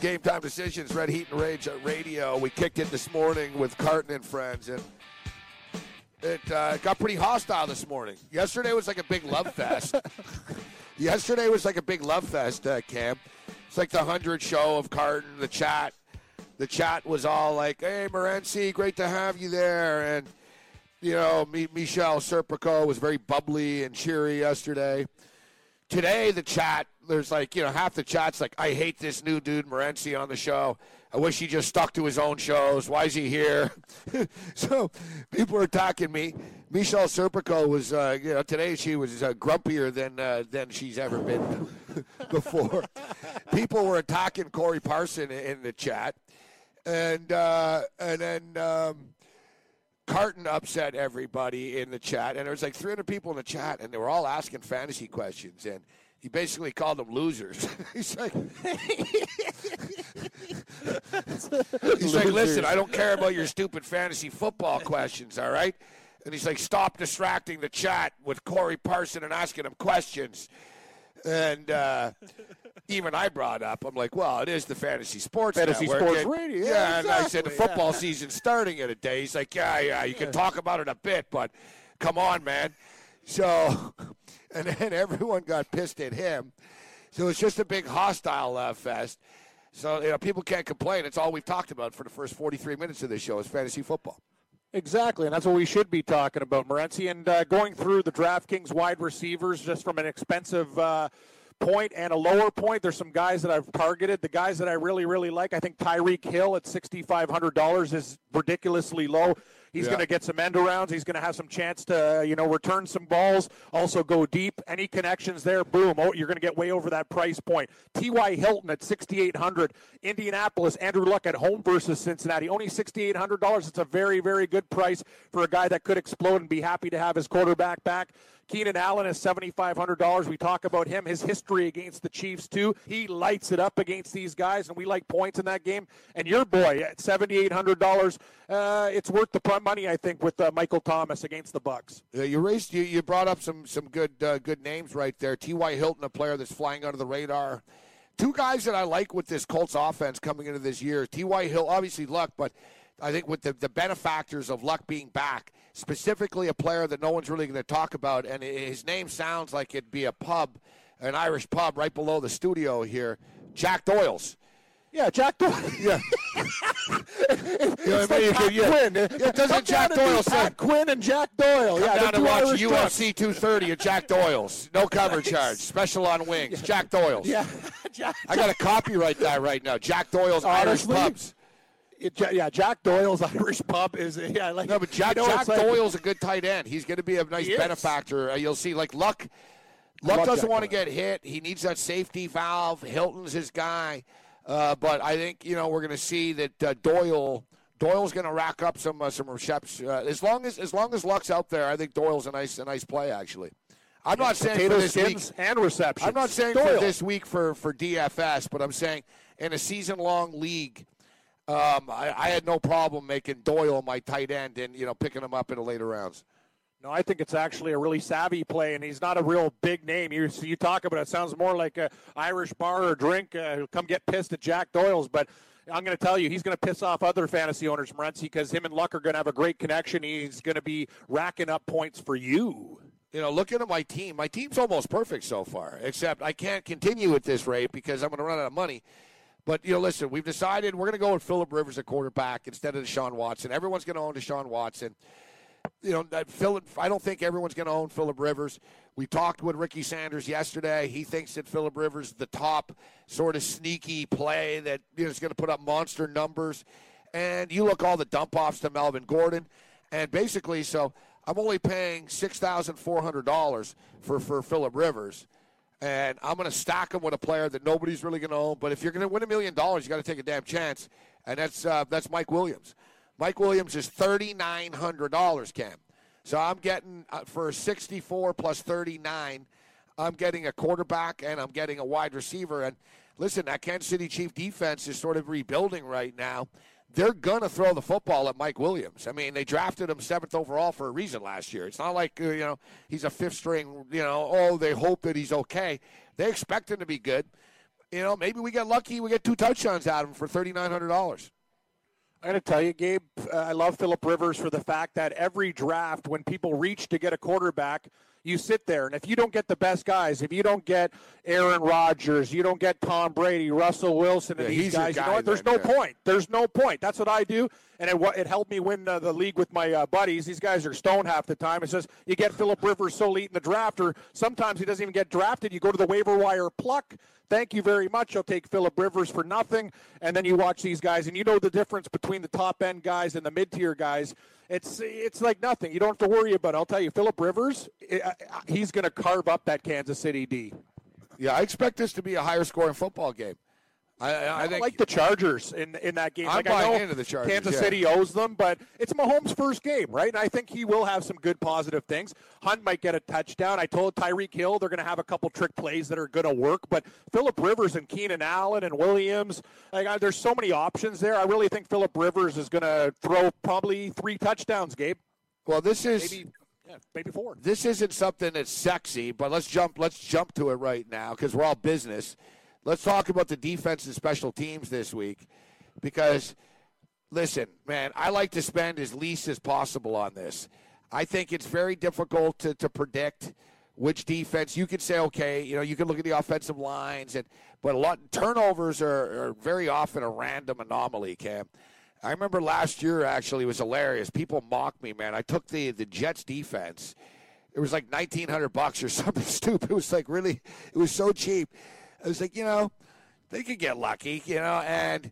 Game time decisions, Red Heat and Rage at Radio. We kicked it this morning with Carton and friends, and It uh, got pretty hostile this morning. Yesterday was like a big love fest. Yesterday was like a big love fest, uh, Cam. It's like the hundred show of Carton, the chat. The chat was all like, "Hey, Morency, great to have you there," and you know, Michelle Serpico was very bubbly and cheery yesterday. Today, the chat, there's like, you know, half the chat's like, I hate this new dude, Morency, on the show. I wish he just stuck to his own shows. Why is he here? so people are attacking me. Michelle Serpico was, uh, you know, today she was uh, grumpier than uh, than she's ever been before. people were attacking Corey Parson in the chat, and uh, and then um, Carton upset everybody in the chat, and there was like 300 people in the chat, and they were all asking fantasy questions, and he basically called them losers. He's like, he's like, listen, I don't care about your stupid fantasy football questions, all right? And he's like, stop distracting the chat with Corey Parson and asking him questions. And uh, even I brought up, I'm like, well, it is the fantasy sports
fantasy
network.
sports radio.
Yeah,
yeah
and I said the football yeah. season's starting in a day. He's like, yeah, yeah, you can talk about it a bit, but come on, man. So, and then everyone got pissed at him. So it's just a big hostile uh, fest. So you know, people can't complain. It's all we've talked about for the first 43 minutes of this show is fantasy football.
Exactly, and that's what we should be talking about, Morency. And uh, going through the DraftKings wide receivers just from an expensive uh, point and a lower point, there's some guys that I've targeted. The guys that I really, really like, I think Tyreek Hill at $6,500 is ridiculously low. He's yeah. going to get some end arounds. He's going to have some chance to, uh, you know, return some balls, also go deep. Any connections there, boom, oh, you're going to get way over that price point. T.Y. Hilton at 6800 Indianapolis, Andrew Luck at home versus Cincinnati. Only $6,800. It's a very, very good price for a guy that could explode and be happy to have his quarterback back. Keenan Allen is $7,500. We talk about him, his history against the Chiefs, too. He lights it up against these guys, and we like points in that game. And your boy at $7,800, uh, it's worth the money, I think, with uh, Michael Thomas against the Bucs.
Yeah, you raised, you, you brought up some some good uh, good names right there. T.Y. Hilton, a player that's flying under the radar. Two guys that I like with this Colts offense coming into this year. T.Y. Hill, obviously Luck, but I think with the, the benefactors of Luck being back, specifically a player that no one's really going to talk about, and his name sounds like it'd be a pub, an Irish pub right below the studio here, Jack Doyle's.
Yeah, Jack Doyle.
yeah.
you know what I mean? Pat yeah. Quinn.
Yeah, doesn't Jack Doyle say
Pat Quinn and Jack Doyle?
Come
yeah,
down and watch UFC trucks. 230 at Jack Doyle's. No cover charge. Special on wings. Yeah. Jack Doyle's.
Yeah. Jack,
I got to copyright that right now. Jack Doyle's Honestly, Irish pubs.
It, yeah, Jack Doyle's Irish pub is yeah. Like,
no, but Jack, you know, Jack like, Doyle's a good tight end. He's going to be a nice benefactor. Uh, you'll see, like Luck. Luck doesn't want to get hit. He needs that safety valve. Hilton's his guy, uh, but I think you know we're going to see that uh, Doyle. Doyle's going to rack up some uh, some recepts. Uh, as long as as long as Luck's out there, I think Doyle's a nice a nice play actually. I'm not saying for this week
and reception.
I'm not saying Doyle. for this week for for DFS, but I'm saying in a season long league um, I, I, had no problem making Doyle my tight end and you know picking him up in the later rounds.
No, I think it's actually a really savvy play, and he's not a real big name. You you talk about it, it sounds more like a Irish bar or drink. Uh, come get pissed at Jack Doyle's, but I'm going to tell you, he's going to piss off other fantasy owners, Morency, because him and Luck are going to have a great connection. He's going to be racking up points for you.
You know, looking at my team, my team's almost perfect so far, except I can't continue at this rate because I'm going to run out of money. But you know, listen, we've decided we're going to go with Philip Rivers at quarterback instead of Deshaun Watson. Everyone's going to own Deshaun Watson. You know, Philip. I don't think everyone's going to own Philip Rivers. We talked with Ricky Sanders yesterday. He thinks that Philip Rivers is the top sort of sneaky play that you know, is going to put up monster numbers. And you look all the dump offs to Melvin Gordon, and basically, so I'm only paying six thousand four hundred dollars for for Philip Rivers and I'm going to stack them with a player that nobody's really going to own. But if you're going to win a million dollars, you got to take a damn chance, and that's uh, that's Mike Williams. Mike Williams is thirty nine hundred dollars, Cam. So I'm getting uh, for 64 plus 39. I'm getting a quarterback and I'm getting a wide receiver. And listen, that Kansas City Chief defense is sort of rebuilding right now they're going to throw the football at Mike Williams. I mean, they drafted him seventh overall for a reason last year. It's not like, uh, you know, he's a fifth string, you know, oh, they hope that he's okay. They expect him to be good. You know, maybe we get lucky, we get two touchdowns out of him for $3,900.
I got to tell you, Gabe, uh, I love Philip Rivers for the fact that every draft, when people reach to get a quarterback, you sit there. And if you don't get the best guys, if you don't get Aaron Rodgers, you don't get Tom Brady, Russell Wilson, and
Yeah,
these guys, you know what? There's no
yeah.
point. There's no point. That's what I do. And it, it helped me win uh, the league with my uh, buddies. These guys are stoned half the time. It says you get Philip Rivers so late in the draft, or sometimes he doesn't even get drafted. You go to the waiver wire pluck. Thank you very much. I'll take Philip Rivers for nothing, and then you watch these guys, and you know the difference between the top end guys and the mid tier guys. It's it's like nothing. You don't have to worry about. it. I'll tell you, Philip Rivers, eh, uh, he's going to carve up that Kansas City D.
Yeah, I expect this to be a higher scoring football game. I, I,
I,
think
like the Chargers in in that game.
I'm
like I
buying
know
into the Chargers,
Kansas
yeah.
City owes them, but it's Mahomes' first game, right? And I think he will have some good positive things. Hunt might get a touchdown. I told Tyreek Hill they're going to have a couple trick plays that are going to work, but Philip Rivers and Keenan Allen and Williams, like I, there's so many options there. I really think Philip Rivers is going to throw probably three touchdowns, Gabe.
well, this is
Maybe yeah, maybe four.
this isn't something that's sexy, but let's jump let's jump to it right now because we're all business. Let's talk about the defense and special teams this week because listen, man, I like to spend as least as possible on this. I think it's very difficult to, to predict which defense you could say okay, you know, you can look at the offensive lines and but a lot turnovers are, are very often a random anomaly, Cam. I remember last year actually it was hilarious. People mocked me, man. I took the the Jets defense. It was like nineteen hundred bucks or something stupid. It was like really, it was so cheap. I was like, you know, they could get lucky, you know. And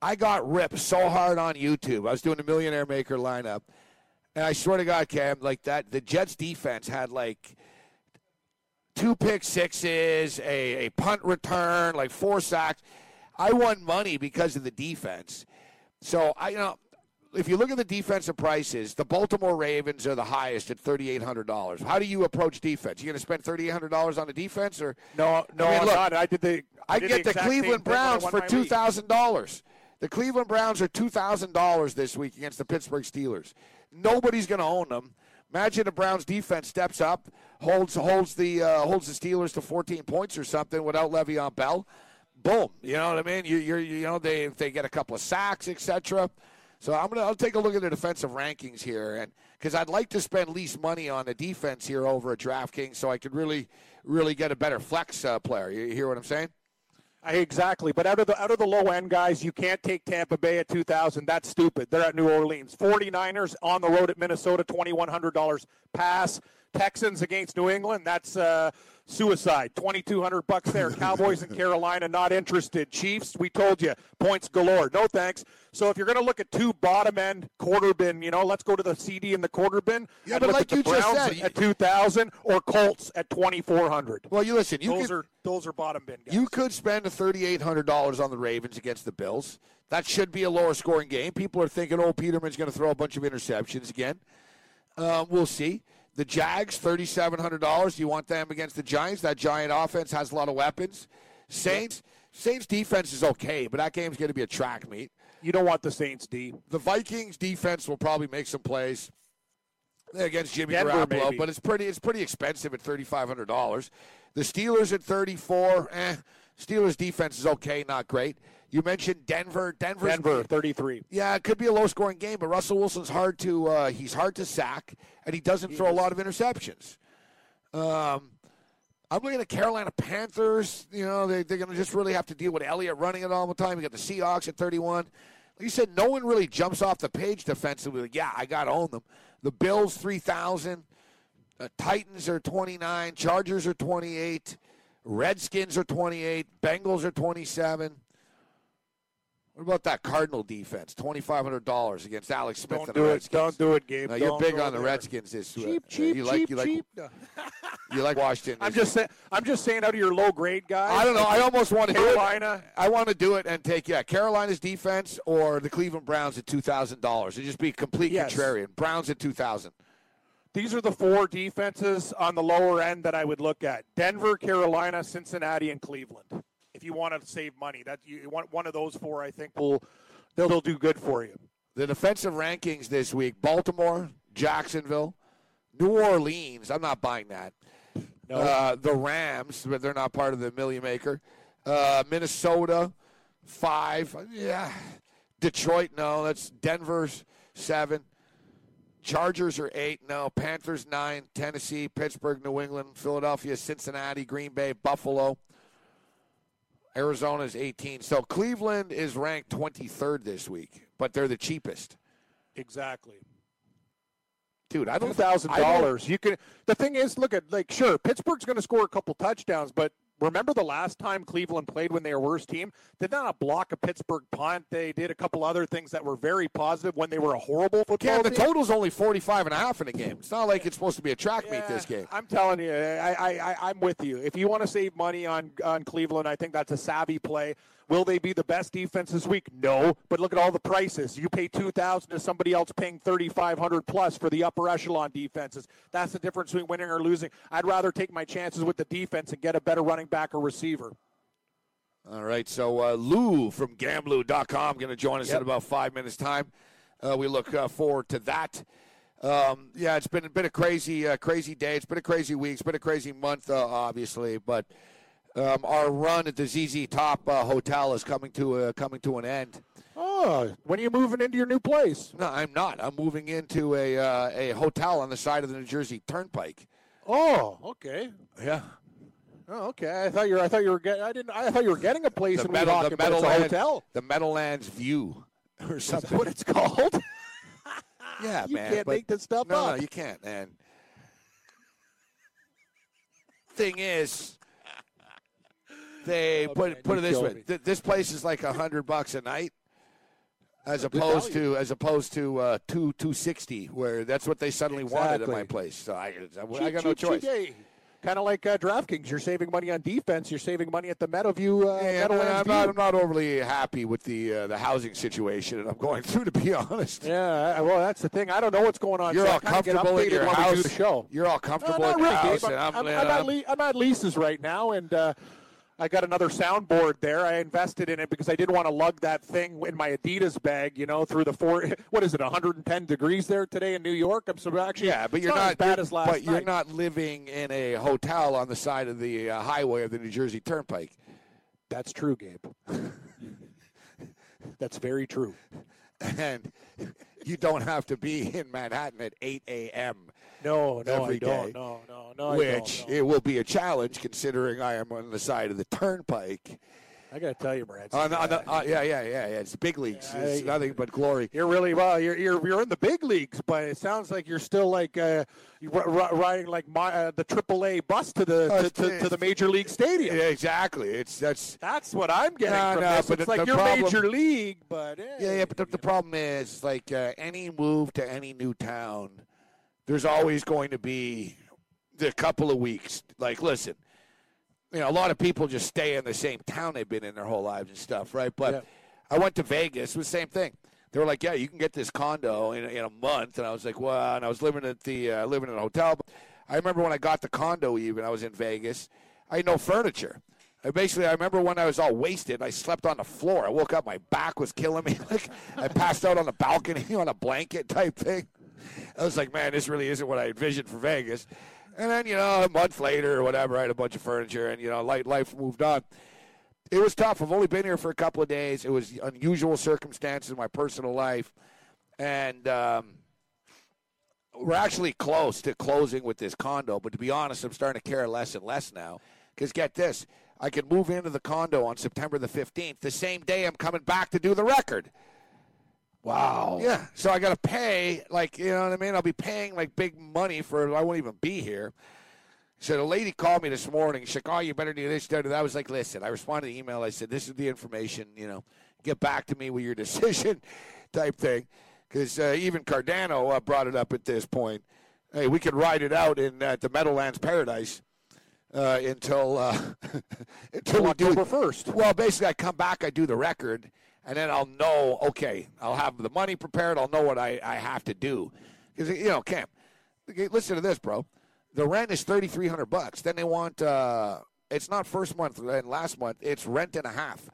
I got ripped so hard on YouTube. I was doing the Millionaire Maker lineup, and I swear to God, Cam, like that, the Jets defense had like two pick sixes, a, a punt return, like four sacks. I won money because of the defense. So I, you know, if you look at the defensive prices, the Baltimore Ravens are the highest at thirty eight hundred dollars. How do you approach defense? You going to spend thirty eight hundred dollars on the defense, or
No, no,
I mean,
I'm
look,
not. I did the.
I
did
get the,
same
Cleveland
I
Browns for two thousand dollars. The Cleveland Browns are two thousand dollars this week against the Pittsburgh Steelers. Nobody's going to own them. Imagine the Browns defense steps up, holds holds the uh, holds the Steelers to fourteen points or something without Le'Veon Bell. Boom, you know what I mean? You you're, you know they they get a couple of sacks, etc. So I'm gonna I'll take a look at the defensive rankings here, and because I'd like to spend least money on the defense here over at DraftKings, so I could really really get a better flex uh, player. You hear what I'm saying?
I- Exactly, but out of the out of the low end guys, you can't take Tampa Bay at 2000. That's stupid. They're at New Orleans. 49ers on the road at Minnesota, $2100 pass. Texans against New England, that's uh, suicide. 2200 bucks there. Cowboys and Carolina not interested. Chiefs, we told you, points galore. No thanks. So if you're going to look at two bottom end quarter bin, you know, let's go to the CD in the quarter bin.
Yeah, but like you just said,
at 2000 or Colts at 2400.
Well, you listen. You
those
could,
are those are bottom bin guys.
You could spend thirty-eight hundred dollars on the Ravens against the Bills. That should be a lower scoring game. People are thinking, "Oh, Peterman's going to throw a bunch of interceptions again." Um, we'll see. The Jags, thirty-seven hundred dollars. You want them against the Giants? That Giant offense has a lot of weapons. Saints, Saints defense is okay, but that game's going to be a track meet.
you don't want the Saints D.
The Vikings defense will probably make some plays against Jimmy
Denver,
Garoppolo,
maybe.
but it's pretty it's pretty expensive at thirty five hundred dollars. The Steelers at thirty four. Eh, Steelers defense is okay, not great. You mentioned Denver. Denver's
Denver 33.
Yeah, it could be a low scoring game, but Russell Wilson's hard to uh, he's hard to sack, and he doesn't throw a lot of interceptions. Um, I'm looking at the Carolina Panthers. You know, they, they're going to just really have to deal with Elliott running it all the time. You got the Seahawks at 31. Like you said, no one really jumps off the page defensively. Like, yeah, I got to own them. The Bills 3,000. Uh, Titans are 29. Chargers are 28. Redskins are 28. Bengals are 27. What about that Cardinal defense? Twenty five hundred dollars against Alex Smith
Don't
and
do
the
it. Don't do it, Gabe.
You're big on the
there.
Redskins this uh,
Cheap, cheap,
you like
cheap,
you like
cheap.
you like Washington.
I'm just saying. I'm just saying out of your low grade guys.
I don't know. I almost want to
Carolina.
I want to do it and take yeah Carolina's defense or the Cleveland Browns at two thousand dollars. It'd just be complete
Yes.
contrarian. Browns at two thousand.
These are the four defenses on the lower end that I would look at: Denver, Carolina, Cincinnati, and Cleveland. If you want to save money, that you want one of those four. I think will they'll, they'll do good for you.
The defensive rankings this week: Baltimore, Jacksonville, New Orleans. I'm not buying that.
No.
Uh, the Rams, but they're not part of the Million Maker. Uh, Minnesota, five. Yeah. Detroit, no. That's Denver's seven. Chargers are eight. No. Panthers nine. Tennessee, Pittsburgh, New England, Philadelphia, Cincinnati, Green Bay, Buffalo. Arizona's 18. So Cleveland is ranked 23rd this week, but they're the cheapest.
Exactly.
Dude, I don't
thousand dollars. You can. The thing is, look at like sure, Pittsburgh's going to score a couple touchdowns, but remember the last time Cleveland played when they were worst team? Did not a block a Pittsburgh punt. They did a couple other things that were very positive when they were a horrible football
Yeah, the
team.
total's only 45 and a half in a game. It's not like it's supposed to be a track meet this game.
I'm telling you, I, I, I'm with you. If you want to save money on on Cleveland, I think that's a savvy play. Will they be the best defense this week? No, but look at all the prices. You pay two thousand to somebody else paying thirty five hundred plus for the upper echelon defenses. That's the difference between winning or losing. I'd rather take my chances with the defense and get a better running back or receiver.
All right, so uh, Lou from Gamblu.com going to join us
Yep.
in about five minutes' time. Uh, we look uh, forward to that. Um, yeah, it's been been a crazy, uh, crazy day. It's been a crazy week. It's been a crazy month, uh, obviously. But um, our run at the ZZ Top uh, Hotel is coming to uh, coming to an end.
Oh, when are you moving into your new place?
No, I'm not. I'm moving into a uh, a hotel on the side of the New Jersey Turnpike.
Oh, okay.
Yeah,
Oh, okay. I thought you were. I thought you were getting. I didn't. I thought you were getting a place
the
in
metal,
Weehawken,
the
but it's a hotel.
the Meadowlands View, or
Is that
something.
what it's called?
Yeah,
you
man.
You can't
but-
make this stuff
no,
up.
No, you can't, man. Thing is, they
Oh,
put
man,
put it this way: th- this place is like a hundred bucks a night, as opposed to as opposed to uh, two two sixty, where that's what they suddenly wanted at my place. So I, I,
Cheap,
got no
cheap, cheap,
choice.
hey. Kind of like uh, DraftKings. You're saving money on defense. You're saving money at the Meadowview. Uh,
And
Meadowlands
I'm not, I'm not overly happy with the uh, the housing situation that I'm going through, to be honest.
Yeah, I- well, that's the thing. I don't know what's going on.
You're
so
all comfortable in your house.
The show.
You're all comfortable in your
really,
house,
I'm,
I'm,
I'm,
I'm-
I'm at le- I'm at leases right now, and uh, I got another soundboard there. I invested in it because I didn't want to lug that thing in my Adidas bag, you know, through the four. What is it, 110 degrees there today in New York? I'm so actually.
Yeah, but you're
not,
not,
bad
you're-
as last
But you're
night.
not living in a hotel on the side of the uh, highway of the New Jersey Turnpike.
That's true, Gabe. That's very true.
and you don't have to be in Manhattan at 8 a.m.
No, no,
Every
I don't.
day.
No, no, no, I
which
don't, no.
it will be a challenge considering I am on the side of the turnpike.
I got to tell you, Brad.
On, on the, uh, yeah, yeah, yeah, yeah. It's big leagues.
Yeah,
it's
I-
nothing but glory.
You're really well. You're you're you're in the big leagues, but it sounds like you're still like uh, you r- r- riding like my, uh, the AAA bus to the
Uh,
to, to, to the major league stadium.
Yeah, exactly. It's that's
That's what I'm getting
No,
from
no,
this.
but
It's
the-
like
the problem-
major league, but eh,
Yeah, yeah, but the, the problem is, like uh, any move to any new town, there's always going to be the couple of weeks. Like, listen, you know, a lot of people just stay in the same town they've been in their whole lives and stuff, right? But
Yeah.
I went to Vegas, it was the same thing. They were like, "Yeah, you can get this condo in, in a month," and I was like, "Well," and I was living at the uh, living in a hotel. But I remember when I got the condo, even I was in Vegas. I had no furniture. I basically, I remember when I was all wasted. I slept on the floor. I woke up, my back was killing me. Like I passed out on the balcony on a blanket type thing. I was like, man, this really isn't what I envisioned for Vegas. And then, you know, a month later or whatever, I had a bunch of furniture, and you know, life life moved on. It was tough. I've only been here for a couple of days. It was unusual circumstances in my personal life, and um, we're actually close to closing with this condo. But to be honest, I'm starting to care less and less now. Because get this, I can move into the condo on September the 15th, the same day I'm coming back to do the record.
Wow.
Yeah, so I got to pay, like, you know what I mean? I'll be paying, like, big money for, I won't even be here. So the lady called me this morning. She's like, oh, you better do this, do that. I was like, listen, I responded to the email. I said, this is the information, you know, get back to me with your decision type thing. Because uh, even Cardano uh, brought it up at this point. Hey, we could ride it out in uh, the Meadowlands Paradise uh, until uh, until we do
October first.
well, basically, I come back, I do the record, and then I'll know. Okay, I'll have the money prepared. I'll know what I, I have to do. Because you know, Cam, listen to this, bro. The rent is thirty three hundred bucks. Then they want. Uh, it's not first month and last month. It's rent and a half.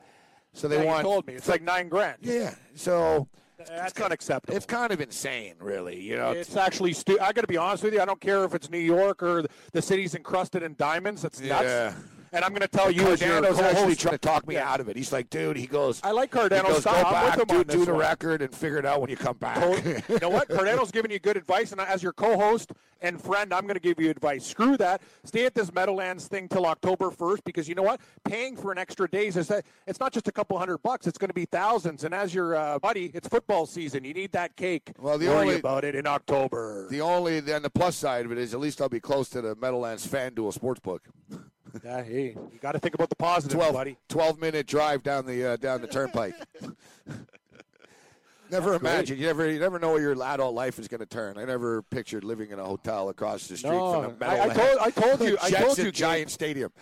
So they
Yeah,
want.
told me it's like nine grand.
Yeah. So
That's unacceptable.
it's kind of insane, really. You know.
It's actually stu- I got to be honest with you. I don't care if it's New York or the city's encrusted in diamonds. That's nuts.
Yeah.
And I'm going to tell you as your
Cardano's actually trying to talk me
Yeah.
out of it. He's like, dude, he goes.
I like
he
Cardano's
goes, go
style. I'm
back, do, do the record, and figure it out when you come back.
Totally. you know what? Cardano's giving you good advice, and as your co-host and friend, I'm going to give you advice. Screw that. Stay at this Meadowlands thing till October 1st because you know what? Paying for an extra days is that it's not just a couple hundred bucks. It's going to be thousands. And as your uh, buddy, it's football season. You need that cake.
Well, the
Worry
only-
about it in October.
the only, then the plus side of it is at least I'll be close to the Meadowlands FanDuel Sportsbook.
yeah, hey, you got to think about the positives,
12,
buddy.
12 minute drive down the uh, down the turnpike. never imagine. You never you never know where your adult life is going to turn. I never pictured living in a hotel across the street
No,
from the
I, I told I told you I told you
Giant Stadium.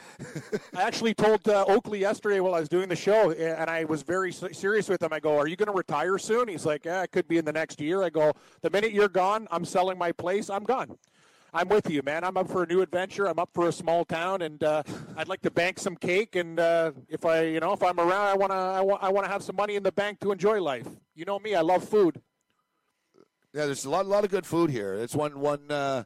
I actually told uh, Oakley yesterday while I was doing the show, and I was very serious with him. I go, "Are you going to retire soon?" He's like, "Yeah, it could be in the next year." I go, "The minute you're gone, I'm selling my place. I'm gone." I'm with you, man. I'm up for a new adventure. I'm up for a small town, and uh, I'd like to bank some cake. And uh, if I, you know, if I'm around, I want to, I want, I want to have some money in the bank to enjoy life. You know me. I love food.
Yeah, there's a lot, lot of good food here. It's one one. Uh,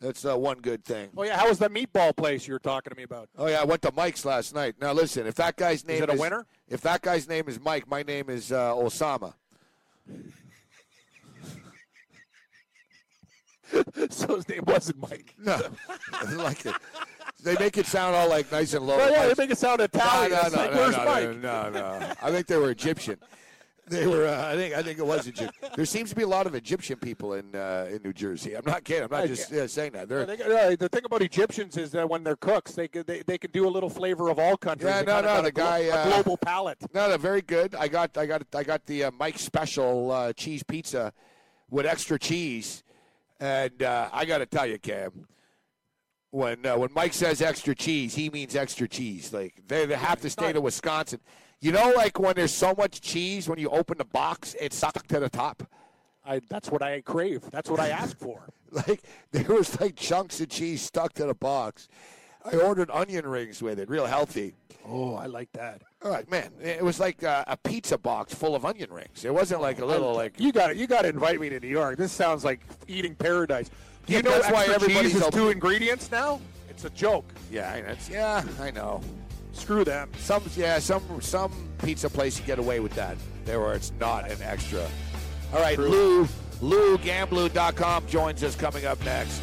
that's uh, one good thing.
Oh yeah, how was that meatball place you were talking to me about?
Oh yeah, I went to Mike's last night. Now listen, if that guy's name
it a winner?
if that guy's name is Mike, my name is uh, Osama.
so his name wasn't Mike.
No, I like it. They make it sound all like nice and low.
Oh yeah, they make it sound Italian.
no,
It's
no,
like,
no,
where's
no,
Mike?
no, no. I think they were Egyptian. They were. Uh, I think. I think it was Egyptian. There seems to be a lot of Egyptian people in uh, in New Jersey. I'm not kidding. I'm not
I
just uh, saying that. They're,
they, uh, the thing about Egyptians is that when they're cooks, they could they, they could do a little flavor of all countries.
Yeah,
They
no, no, the
a, glo-
guy,
a
uh,
global palate.
No, they're very good. I got I got I got the uh, Mike special uh, cheese pizza with extra cheese, and uh, I got to tell you, Cam, when uh, when Mike says extra cheese, he means extra cheese. Like they, they have to stay to Wisconsin. You know, like when there's so much cheese, when you open the box, it's stuck to the top.
I, that's what I crave. That's what I asked for.
Like there was like chunks of cheese stuck to the box. I ordered onion rings with it, real healthy.
Oh, I like that.
All right, man. It was like uh, a pizza box full of onion rings. It wasn't like a little like
You got You got to invite me to New York. This sounds like eating paradise. Do you
Yeah,
know
that's why everybody's
is two ingredients now? It's a joke.
Yeah, I know. yeah, I know.
Screw them.
Some, yeah, some, some pizza place you get away with that. There where it's not an extra. All right, Lou, Lou Gamblu.com joins us coming up next.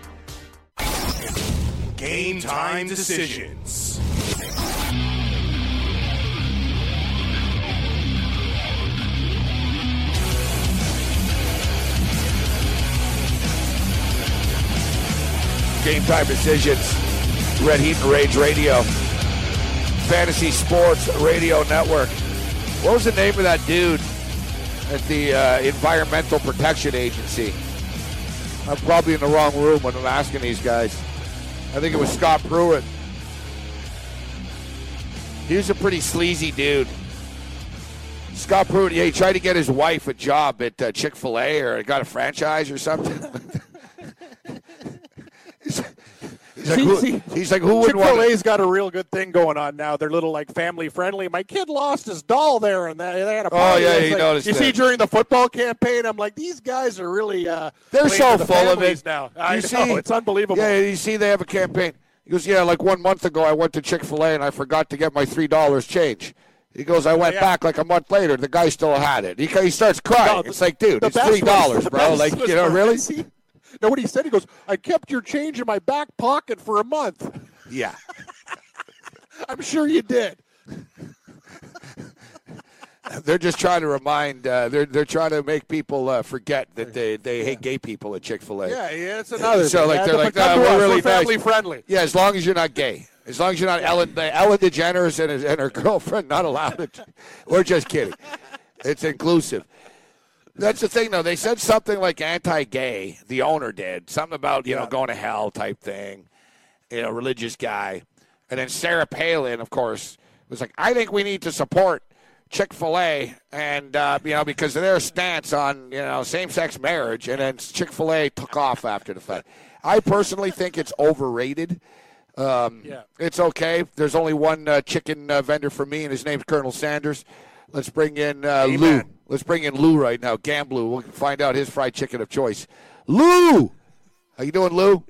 Game time decisions.
Game time decisions. Red Heat and Rage Radio. Fantasy Sports Radio Network. What was the name of that dude at the uh, Environmental Protection Agency? I'm probably in the wrong room when I'm asking these guys. I think it was Scott Pruitt. He was a pretty sleazy dude. Scott Pruitt, yeah, he tried to get his wife a job at uh, Chick fil A or got a franchise or something. he's, like, who, he's like, who would
Chick
want
Fil
to-
A's got a real good thing going on now. They're little like family friendly. My kid lost his doll there, and they, they had a
Oh, yeah,
It's
you
like-
noticed
You see during the football campaign, I'm like, these guys are really. Uh,
They're so
the
full of it
now. I
You
know
see-
it's unbelievable.
Yeah, you see, they have a campaign. He goes, yeah, like one month ago, I went to Chick Fil A and I forgot to get my three dollars change. He goes, I went
yeah.
back like a month later. The guy still had it. He, he starts crying.
No,
it's like, dude, it's three dollars, bro. Like, you know, really?
know what he said? He goes, "I kept your change in my back pocket for a month."
Yeah.
I'm sure you did.
They're just trying to remind. Uh, they're they're trying to make people uh, forget that they, they hate gay people at Chick Fil A.
Yeah, yeah, it's another.
So
thing.
like
Yeah,
they're like,
come
"Nah,
to
we're really
family
nice."
friendly.
Yeah, as long as you're not gay. As long as you're not Ellen, Ellen DeGeneres and, and her girlfriend not allowed it. We're just kidding. It's inclusive. That's the thing, though. They said something like anti-gay. The owner did something about you know going to hell type thing. You know, religious guy, and then Sarah Palin, of course, was like, I think we need to support Chick Fil A, and uh, you know because of their stance on you know same-sex marriage, and then Chick Fil A took off after the fact. I personally think it's overrated. Um,
Yeah.
It's okay. There's only one uh, chicken uh, vendor for me, and his name's Colonel Sanders. Let's bring in uh, Lou.
Amen.
Let's bring in Lou right now. Gamblu. We'll find out his fried chicken of choice. Lou, how you doing, Lou?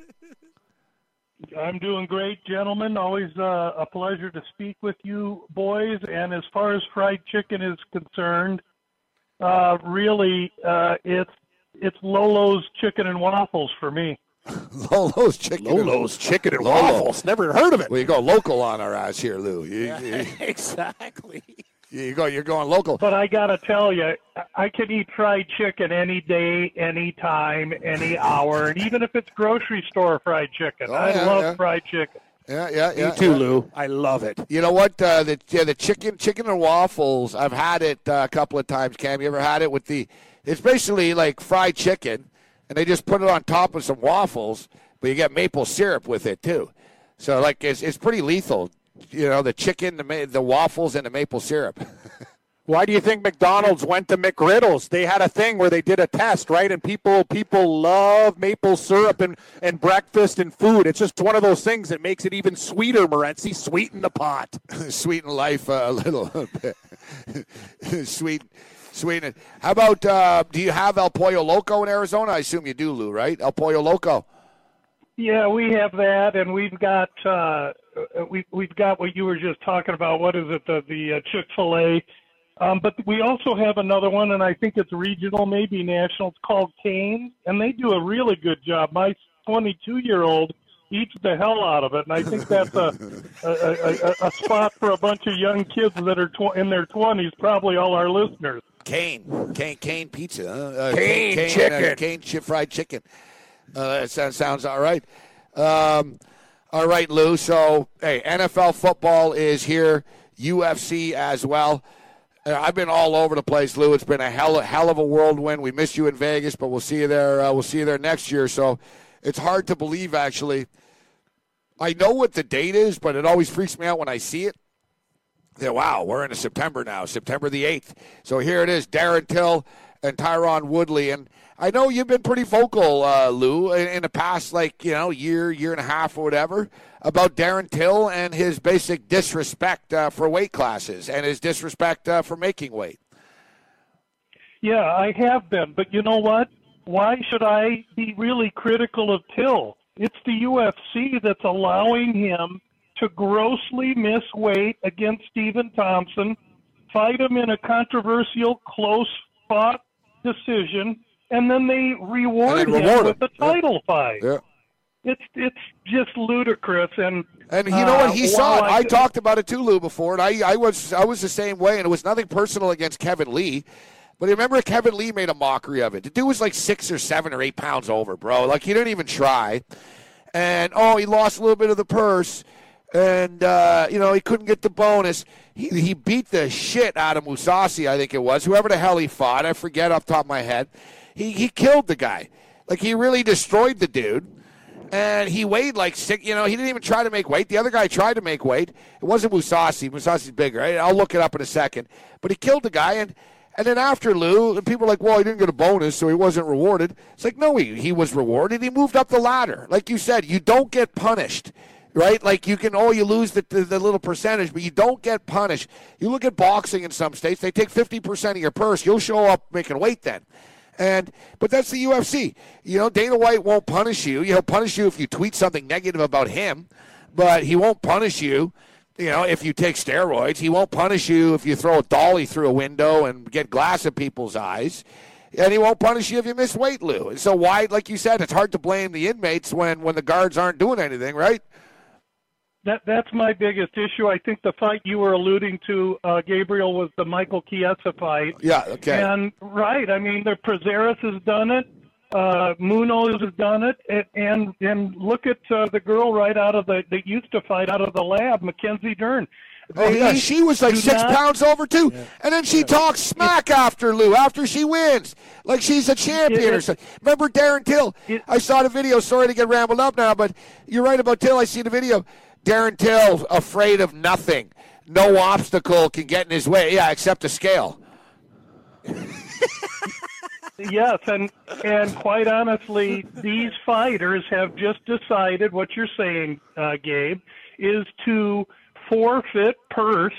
I'm doing great, gentlemen. Always uh, a pleasure to speak with you, boys. And as far as fried chicken is concerned, uh, really, uh, it's it's Lolo's chicken and waffles for me.
Lolo's chicken. and-
Lolo's chicken and
Lolo.
waffles. Never heard of it.
Well, you go local on our ass here, Lou. You, you,
exactly.
You go. You're going local.
But I gotta tell you, I can eat fried chicken any day, any time, any hour, and even if it's grocery store fried chicken.
Oh,
I
yeah,
love
yeah.
fried chicken.
Yeah, yeah, yeah.
Me too,
yeah.
Lou. I love it.
You know what? Uh, the yeah, the chicken, chicken and waffles. I've had it uh, a couple of times. Cam, you ever had it with the? It's basically like fried chicken, and they just put it on top of some waffles, but you get maple syrup with it too. So like it's it's pretty lethal. You know, the chicken, the ma- the waffles, and the maple syrup.
Why do you think McDonald's went to McGriddles? They had a thing where they did a test, right? And people people love maple syrup and, and breakfast and food. It's just one of those things that makes it even sweeter, Morency. Sweeten the pot.
sweeten life uh, a little bit. Sweet, sweeten it. How about? Uh, do you have El Pollo Loco in Arizona? I assume you do, Lou. Right? El Pollo Loco.
Yeah, we have that, and we've got uh, we we've got what you were just talking about. What is it? The the uh, Chick Fil A. Um, but we also have another one, and I think it's regional, maybe national. It's called Cane's, and they do a really good job. My 22 year old eats the hell out of it, and I think that's a a, a, a, a spot for a bunch of young kids that are tw- in their 20s. Probably all our listeners.
Cane, cane, cane pizza. Uh, uh,
Cane
cane,
chicken.
Uh, cane chi- fried chicken. Uh, that sounds, all right. Um, all right, Lou. So, hey, NFL football is here. UFC as well. Uh, I've been all over the place, Lou. It's been a hell, hell of a whirlwind. We missed you in Vegas, but we'll see you there. Uh, we'll see you there next year. So, it's hard to believe. Actually, I know what the date is, but it always freaks me out when I see it. Yeah, wow, we're into September now, September the 8th. So here it is, Darren Till and Tyron Woodley. And I know you've been pretty vocal, uh, Lou, in, in the past, like, you know, year, year and a half or whatever, about Darren Till and his basic disrespect uh, for weight classes and his disrespect uh, for making weight.
Yeah, I have been, but you know what? Why should I be really critical of Till? It's the UFC that's allowing him to grossly miss weight against Stephen Thompson, fight him in a controversial, close fought decision, and then they reward,
And then
him
reward
with a title fight.
Yeah.
It's it's just ludicrous, and
And you know what?
uh,
He saw it.
while
I talked about it too, Lou, before, and I, I was I was the same way, and it was nothing personal against Kevin Lee. But remember, Kevin Lee made a mockery of it. The dude was like six or seven or eight pounds over, bro. Like he didn't even try. And oh, he lost a little bit of the purse, and uh, you know he couldn't get the bonus. He he beat the shit out of Mousasi, I think it was. Whoever the hell he fought, I forget off the top of my head. He he killed the guy. Like he really destroyed the dude and he weighed like six. You know, he didn't even try to make weight. The other guy tried to make weight. It wasn't Mousasi. Mousasi's bigger. I'll look it up in a second. But he killed the guy, and and then after Lou, and people are like, well, he didn't get a bonus, so he wasn't rewarded. It's like, no, he he was rewarded. He moved up the ladder. Like you said, you don't get punished. Right, like you can, oh, you lose the, the, the little percentage, but you don't get punished. You look at boxing in some states; they take fifty percent of your purse. You'll show up making weight then. And but that's the UFC. You know, Dana White won't punish you. He'll punish you if you tweet something negative about him, but he won't punish you. You know, if you take steroids, he won't punish you if you throw a dolly through a window and get glass in people's eyes. And he won't punish you if you miss weight, Lou. So why, like you said, it's hard to blame the inmates when when the guards aren't doing anything, right?
That that's my biggest issue. I think the fight you were alluding to, uh, Gabriel, was the Michael Chiesa fight.
Yeah. Okay.
And right, I mean, the Prazeres has done it. Uh, Munoz has done it, and and, and look at uh, the girl right out of the that used to fight out of the lab, Mackenzie Dern.
Oh yeah, she was like six
not-
pounds over too, and then she talks smack after Lou after she wins, like she's a champion or something. Remember Darren Till?
It-
I saw the video. Sorry to get rambled up now, but you're right about Till. I see the video. Darren Till afraid of nothing. No obstacle can get in his way. Yeah, except a scale.
Yes, and and quite honestly, these fighters have just decided what you're saying, uh, Gabe, is to forfeit purse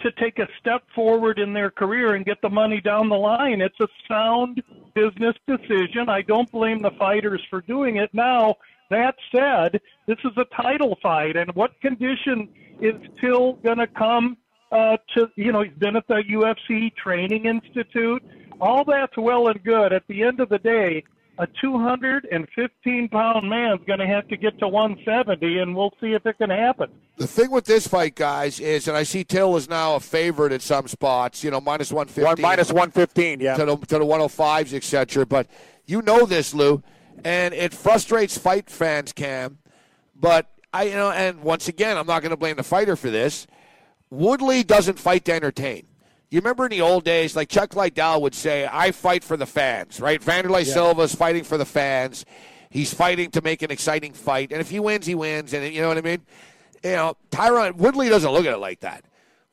to take a step forward in their career and get the money down the line. It's a sound business decision. I don't blame the fighters for doing it. Now, that said, this is a title fight, and what condition is Till going to come uh, to? You know, he's been at the UFC Training Institute. All that's well and good. At the end of the day, a 215 pound man's going to have to get to 170, and we'll see if it can happen.
The thing with this fight, guys, is, and I see Till is now a favorite at some spots. You know, minus one fifty.
One minus one fifteen. Yeah.
to the to the 105s, etc. But you know this, Lou, and it frustrates fight fans, Cam. But I, you know, and once again, I'm not going to blame the fighter for this. Woodley doesn't fight to entertain. You remember in the old days, like Chuck Liddell would say, "I fight for the fans." Right? Vanderlei is fighting for the fans. He's fighting to make an exciting fight, and if he wins, he wins. And you know what I mean? You know, Tyron Woodley doesn't look at it like that.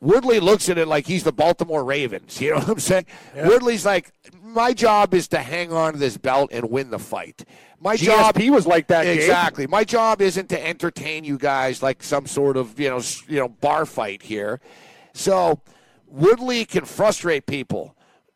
Woodley looks at it like he's the Baltimore Ravens. You know what I'm saying? Woodley's like, my job is to hang on to this belt and win the fight. My job
he was like that.
Exactly. My job isn't to entertain you guys like some sort of you know you know bar fight here. So Woodley can frustrate people.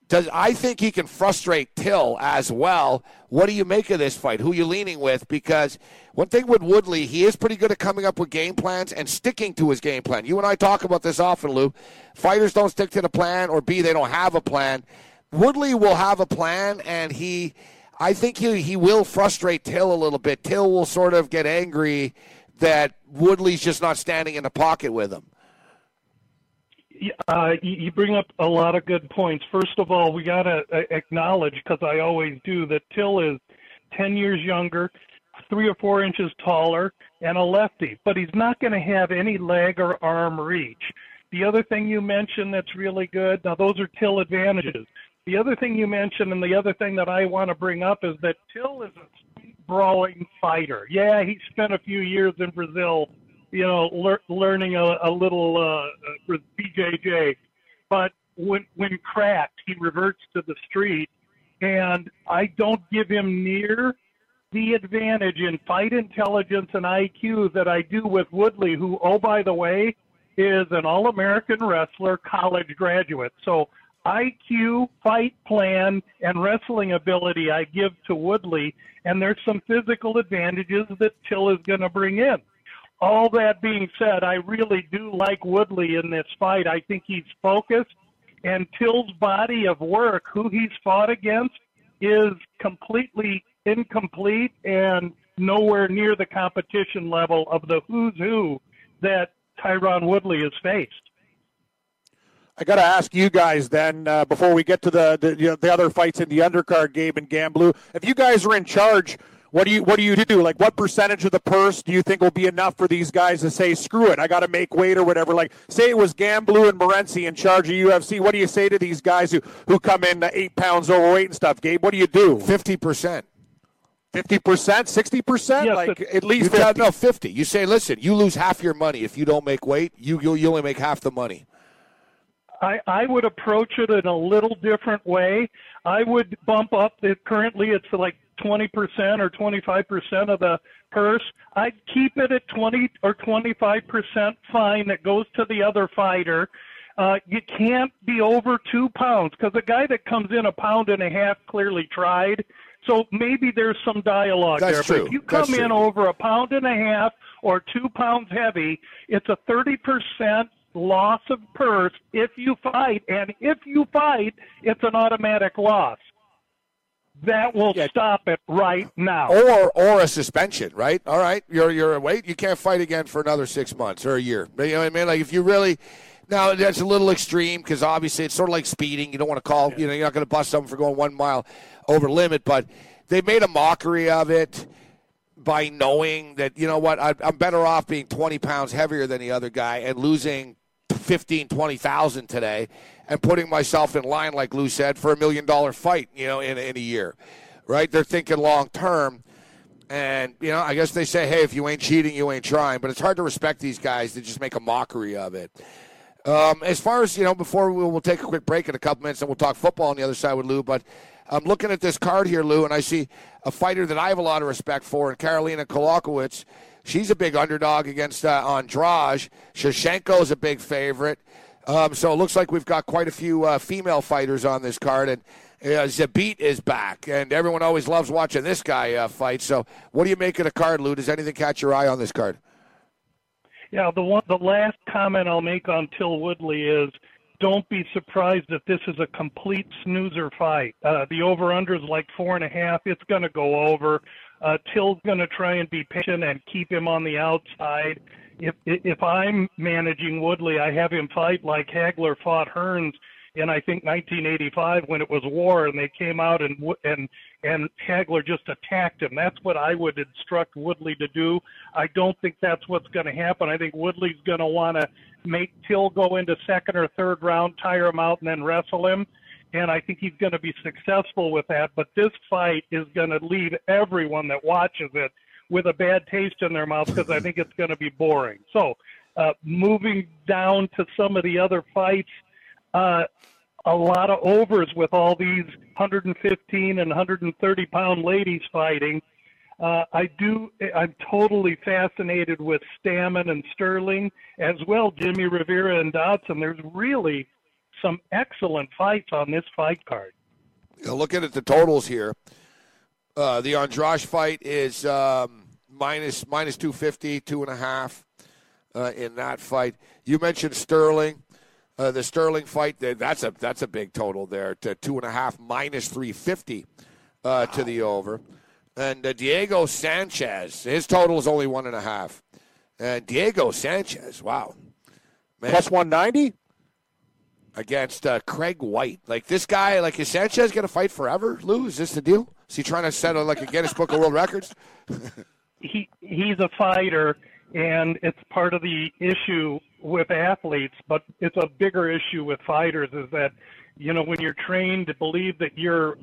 Does I think he can frustrate Till as well? What do you make of this fight? Who you leaning with? Because one thing with Woodley, he is pretty good at coming up with game plans and sticking to his game plan. You and I talk about this often, Lou. Fighters don't stick to the plan, or B, they don't have a plan. Woodley will have a plan, and he, I think he he will frustrate Till a little bit. Till will sort of get angry that Woodley's just not standing in the pocket with him.
Uh, you bring up a lot of good points. First of all, we got to acknowledge, because I always do, that Till is 10 years younger, three or four inches taller, and a lefty, but he's not going to have any leg or arm reach. The other thing you mentioned that's really good, now those are Till advantages. The other thing you mentioned, and the other thing that I want to bring up, is that Till is a brawling fighter. Yeah, he spent a few years in Brazil you know, lear- learning a, a little uh, with BJJ. But when when cracked, he reverts to the street, and I don't give him near the advantage in fight intelligence and IQ that I do with Woodley, who, oh by the way, is an All-American wrestler, college graduate. So IQ, fight plan, and wrestling ability I give to Woodley, and there's some physical advantages that Till is going to bring in all that being said, I really do like Woodley in this fight. I think he's focused, and Till's body of work, who he's fought against, is completely incomplete and nowhere near the competition level of the who's who that Tyron Woodley has faced.
I got to ask you guys then uh, before we get to the the, you know, the other fights in the undercard, Gabe and Gamblu. If you guys are in charge, what do you what do you do? Like, what percentage of the purse do you think will be enough for these guys to say, "Screw it, I got to make weight" or whatever? Like, say it was Gamblu and Morency in charge of UFC. What do you say to these guys who who come in uh, eight pounds overweight and stuff? Gabe, what do you do?
Fifty percent.
Fifty percent, sixty percent,
Yes,
like at
You
least
got
50.
no fifty. You say, listen, you lose half your money if you don't make weight. You you, you only make half the money.
I, I would approach it in a little different way. I would bump up the currently it's like 20% or 25% of the purse. I'd keep it at 20 or 25% fine that goes to the other fighter. Uh, you can't be over two pounds because the guy that comes in a pound and a half clearly tried. So maybe there's some dialogue
That's
there.
true.
But if you
That's
come in
true.
over a pound and a half or two pounds heavy, it's a 30% loss of purse if you fight. And if you fight, it's an automatic loss. That will
Yeah.
stop it right now.
Or or a suspension, right? All right, you're you're wait, you can't fight again for another six months or a year. You know what I mean? Like if you really now that's a little extreme because obviously it's sort of like speeding. You don't want to call. You know, you're not going to bust someone for going one mile over limit, but they made a mockery of it by knowing that you know what I, I'm better off being 20 pounds heavier than the other guy and losing 15, 20,000 today and putting myself in line, like Lou said, for a million dollar fight, you know, in, in a year, right? They're thinking long term. And, you know, I guess they say, hey, if you ain't cheating, you ain't trying. But it's hard to respect these guys that just make a mockery of it. Um, as far as, you know, before we'll, we'll take a quick break in a couple minutes and we'll talk football on the other side with Lou. But I'm looking at this card here, Lou, and I see a fighter that I have a lot of respect for, and Karolina Kowalkiewicz. She's a big underdog against uh, Andrade. Shevchenko is a big favorite. Um, so it looks like we've got quite a few uh, female fighters on this card, and uh, Zabit is back, and everyone always loves watching this guy uh, fight. So, what do you make of the card, Lou? Does anything catch your eye on this card?
Yeah, the one, the last comment I'll make on Till Woodley is don't be surprised if this is a complete snoozer fight. Uh, the over under is like four and a half. It's going to go over. Uh, Till's going to try and be patient and keep him on the outside. If if I'm managing Woodley, I have him fight like Hagler fought Hearns in I think 1985 when it was war and they came out and and and Hagler just attacked him. That's what I would instruct Woodley to do. I don't think that's what's going to happen. I think Woodley's going to want to make Till go into second or third round, tire him out, and then wrestle him. And I think he's going to be successful with that. But this fight is going to leave everyone that watches it with a bad taste in their mouth because I think it's going to be boring. So, uh, moving down to some of the other fights, uh, a lot of overs with all these 115 and 130 pound ladies fighting. Uh, I do. I'm totally fascinated with Stamann and Sterling, as well Jimmy Rivera and Dodson. There's really some excellent fights on this fight card.
Looking at the totals here, uh, the Andrade fight is um, minus minus 250, two and a half uh, in that fight. You mentioned Sterling. Uh, the Sterling fight, that's a that's a big total there to two and a half minus three fifty uh, to the over, and uh, Diego Sanchez, his total is only one and a half, and Diego Sanchez, wow,
Man. plus one ninety
against uh, Craig White. Like this guy, like is Sanchez going to fight forever? Lou, is this the deal? Is he trying to set a, like a Guinness Book of World Records?
he he's a fighter, and it's part of the issue with athletes, but it's a bigger issue with fighters is that, you know, when you're trained to believe that you're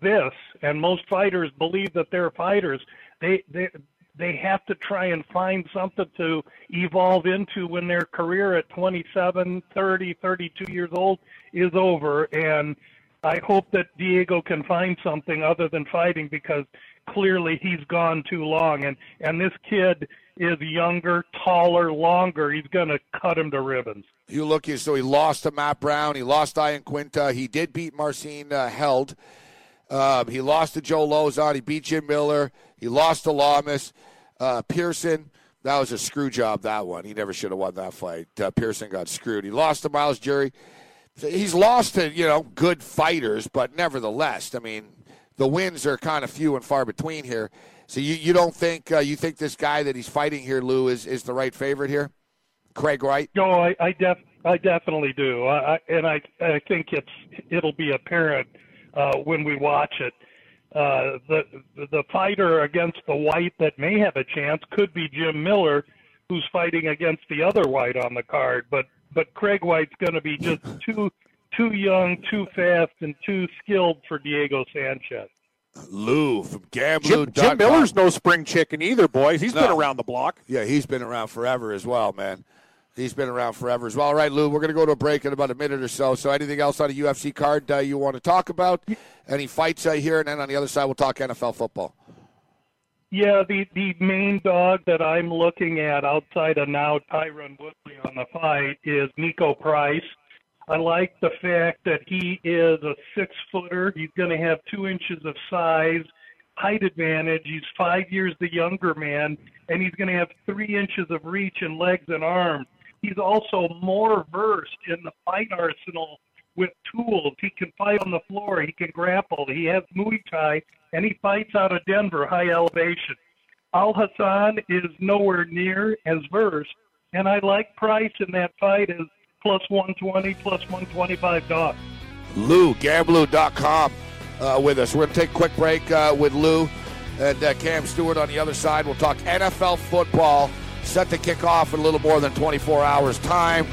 this, and most fighters believe that they're fighters, they, they, they have to try and find something to evolve into when their career at 27, 30, 32 years old is over. And I hope that Diego can find something other than fighting because clearly he's gone too long. And, and this kid is younger, taller, longer. He's going to cut him to ribbons.
You look, so he lost to Matt Brown. He lost to Iaquinta. He did beat Marcin uh, Held. Um, he lost to Joe Lauzon. He beat Jim Miller. He lost to Lamas. Uh, Pearson, that was a screw job, that one. He never should have won that fight. Uh, Pearson got screwed. He lost to Myles Jury. He's lost to, you know, good fighters, but nevertheless, I mean, the wins are kind of few and far between here. So you, you don't think uh, you think this guy that he's fighting here, Lou, is, is the right favorite here, Craig White?
No, I I, def, I definitely do, I, I, and I I think it's it'll be apparent uh, when we watch it. Uh, the the fighter against the white that may have a chance could be Jim Miller, who's fighting against the other white on the card. But but Craig White's going to be just too too young, too fast, and too skilled for Diego Sanchez.
Lou from Gamblu.
Jim, Jim Miller's no spring chicken either, boys. He's no. been around the block.
Yeah, he's been around forever as well, man. He's been around forever as well. All right, Lou, we're going to go to a break in about a minute or so. So, anything else on a UFC card uh, you want to talk about? Any fights uh, here? And then on the other side, we'll talk NFL football.
Yeah, the, the main dog that I'm looking at outside of now Tyron Woodley on the fight is Niko Price. I like the fact that he is a six footer. He's going to have two inches of size, height advantage. He's five years the younger man, and he's going to have three inches of reach in legs and arms. He's also more versed in the fight arsenal with tools. He can fight on the floor. He can grapple. He has Muay Thai, and he fights out of Denver, high elevation. Alhassan is nowhere near as versed, and I like Price in that fight as plus 120, plus 125 dollars.
Lou, uh, with us. We're going to take a quick break uh, with Lou and uh, Cam Stewart on the other side. We'll talk NFL football set to kick off in a little more than 24 hours' time.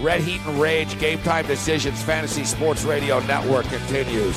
Red Heat and Rage, Game Time Decisions, Fantasy Sports Radio Network continues.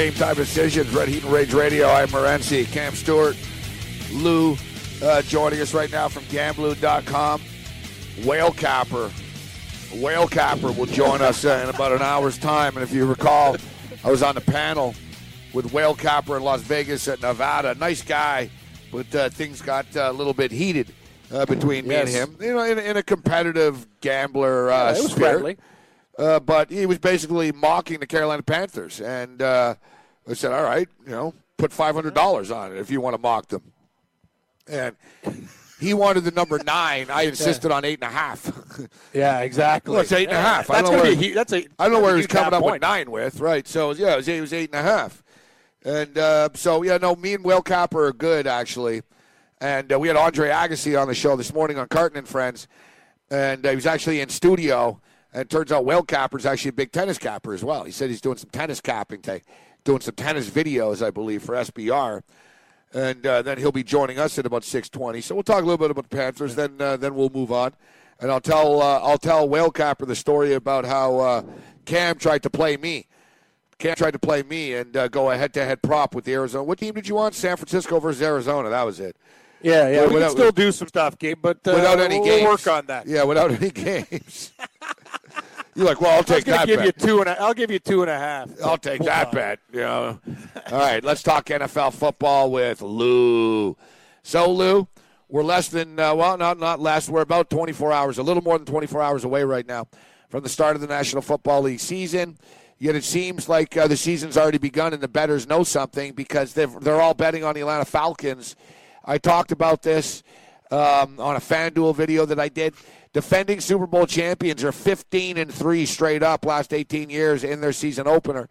Game time decisions, Red Heat and Rage Radio. I'm Morency, Cam Stewart, Lou, uh, joining us right now from Gamblu.com. Whale Capper, Whale Capper will join us uh, in about an hour's time. And if you recall, I was on the panel with Whale Capper in Las Vegas at Nevada. Nice guy, but uh, things got uh, a little bit heated uh, between me and him. You know, in, in a competitive gambler uh,
Yeah,
spirit.
friendly.
Uh, but he was basically mocking the Carolina Panthers, and uh, I said, "All right, you know, put five hundred dollars on it if you want to mock them." And he wanted the number nine. I insisted on eight and a half.
Yeah, exactly.
Well, it's eight and a half. I
That's
don't know where-
be that's a.
I don't know where he's coming up
half
with nine with, right? So yeah, it was, it was eight and a half, and uh, so yeah, no, me and Will Capper are good actually, and uh, we had Andre Agassi on the show this morning on Carton and Friends, and uh, he was actually in studio, and it turns out Will Capper's actually a big tennis capper as well. He said he's doing some tennis capping, ta- doing some tennis videos, I believe, for SBR. And uh, then he'll be joining us at about six twenty. So we'll talk a little bit about the Panthers. Then uh, then we'll move on, and I'll tell uh, I'll tell Whale Capper the story about how uh, Cam tried to play me. Cam tried to play me and uh, go a head-to-head prop with the Arizona. What team did you want? San Francisco versus Arizona. That was it.
Yeah, yeah. We
Without-
can still do some stuff, Gabe, but uh,
without any
we'll
games.
work on that.
Yeah, without any games. You're like, well, I'll
I was
take that
give
bet.
you two and a, I'll give you two and a half.
I'll take that
on.
bet. You know. All right, let's talk NFL football with Lou. So, Lou, we're less than uh, well, not not less. We're about 24 hours, a little more than 24 hours away right now from the start of the National Football League season. Yet it seems like uh, the season's already begun, and the bettors know something because they've, they're all betting on the Atlanta Falcons. I talked about this um, on a FanDuel video that I did. Defending Super Bowl champions are 15 and three straight up last 18 years in their season opener.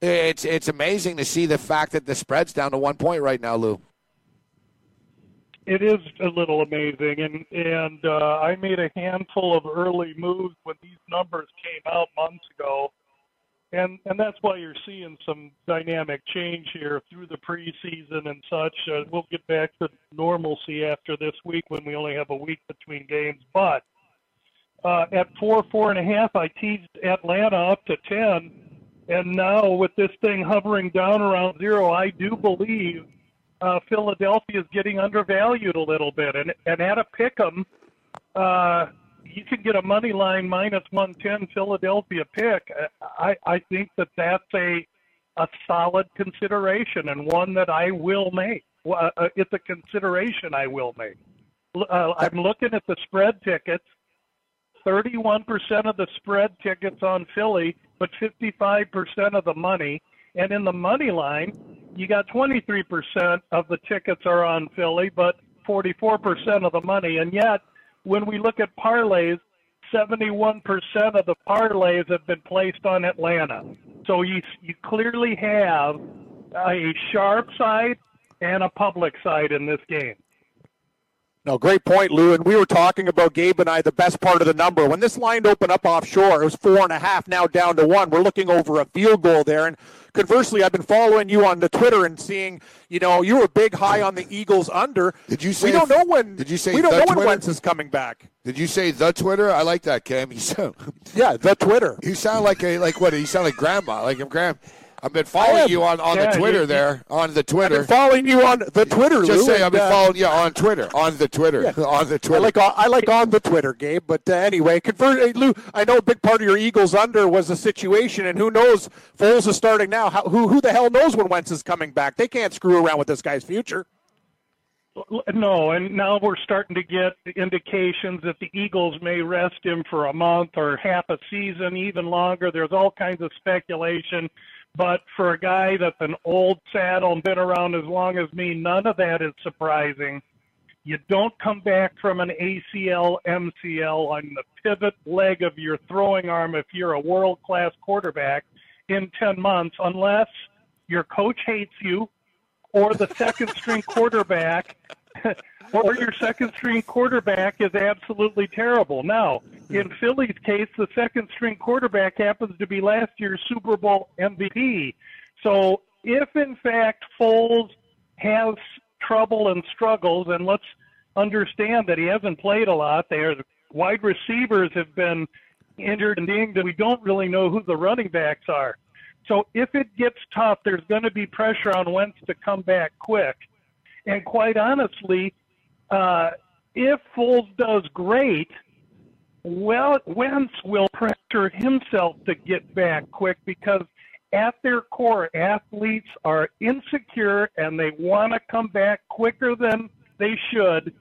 It's it's amazing to see the fact that the spread's down to one point right now, Lou.
it is a little amazing and and uh, I made a handful of early moves when these numbers came out months ago and and that's why you're seeing some dynamic change here through the preseason and such. Uh, we'll get back to normalcy after this week when we only have a week between games. But uh, at four four and a half I teased Atlanta up to ten. And now with this thing hovering down around zero I do believe uh, Philadelphia is getting undervalued a little bit, and and at a pick 'em, uh, you can get a money line minus one ten Philadelphia pick. I I think that that's a a solid consideration and one that I will make. Uh, it's a consideration I will make. Uh, I'm looking at the spread tickets. 31% of the spread tickets on Philly, but 55% of the money. And in the money line, you got 23% of the tickets are on Philly, but 44% of the money. And yet, when we look at parlays, 71% of the parlays have been placed on Atlanta. So you you clearly have a sharp side and a public side in this game.
No, great point, Lou. And we were talking about Gabe and I the best part of the number. When this line opened up offshore, it was four and a half, now down to one. We're looking over a field goal there. And conversely, I've been following you on the Twitter and seeing, you know, you were big high on the Eagles under.
Did you say
we don't know when?
did you say
we don't know when
Twitter?
Wentz is coming back?
Did you say the Twitter? I like that, Cam. You sound
Yeah, the Twitter.
you sound like a like what? You sound like grandma, like a grand. I've been following you on, on
Yeah,
the Twitter
you-
there, on the Twitter.
I've been following you on the Twitter.
Just
Lou,
say I've been
uh,
following you on Twitter, on the Twitter,
Yeah.
on the
I
Twitter.
like I like on the Twitter, Gabe. But uh, anyway, convert hey, Lou. I know a big part of your Eagles under was the situation, and who knows? Foles is starting now. How, who who the hell knows when Wentz is coming back? They can't screw around with this guy's future.
No, and now we're starting to get indications that the Eagles may rest him for a month or half a season, even longer. There's all kinds of speculation. But for a guy that's an old saddle and been around as long as me, none of that is surprising. You don't come back from an ACL, MCL on the pivot leg of your throwing arm if you're a world class quarterback in 10 months unless your coach hates you or the second string quarterback or your second string quarterback is absolutely terrible. Now, in Philly's case, the second string quarterback happens to be last year's Super Bowl MVP. So, if in fact Foles has trouble and struggles, and let's understand that he hasn't played a lot, their wide receivers have been injured and dinged, and we don't really know who the running backs are. So if it gets tough, there's going to be pressure on Wentz to come back quick. And quite honestly, uh, if Foles does great, well, Wentz will pressure himself to get back quick because at their core, athletes are insecure and they want to come back quicker than they should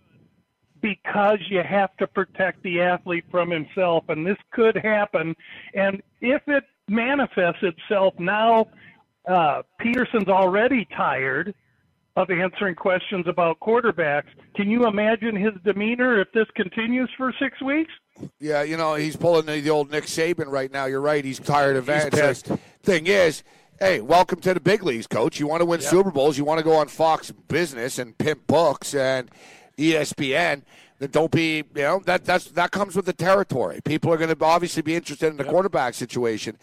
because you have to protect the athlete from himself. And this could happen. And if it manifests itself now, uh, Pederson's already tired of answering questions about quarterbacks. Can you imagine his demeanor if this continues for six weeks?
Yeah, you know, he's pulling the, the old Nick Saban right now. You're right. He's tired of
He's
that. Like, Thing is, hey, welcome to the big leagues, coach. You want to win Super Bowls, you want to go on Fox Business and pimp books and ESPN. Then don't be, you know, that that's that comes with the territory. People are going to obviously be interested in the quarterback situation.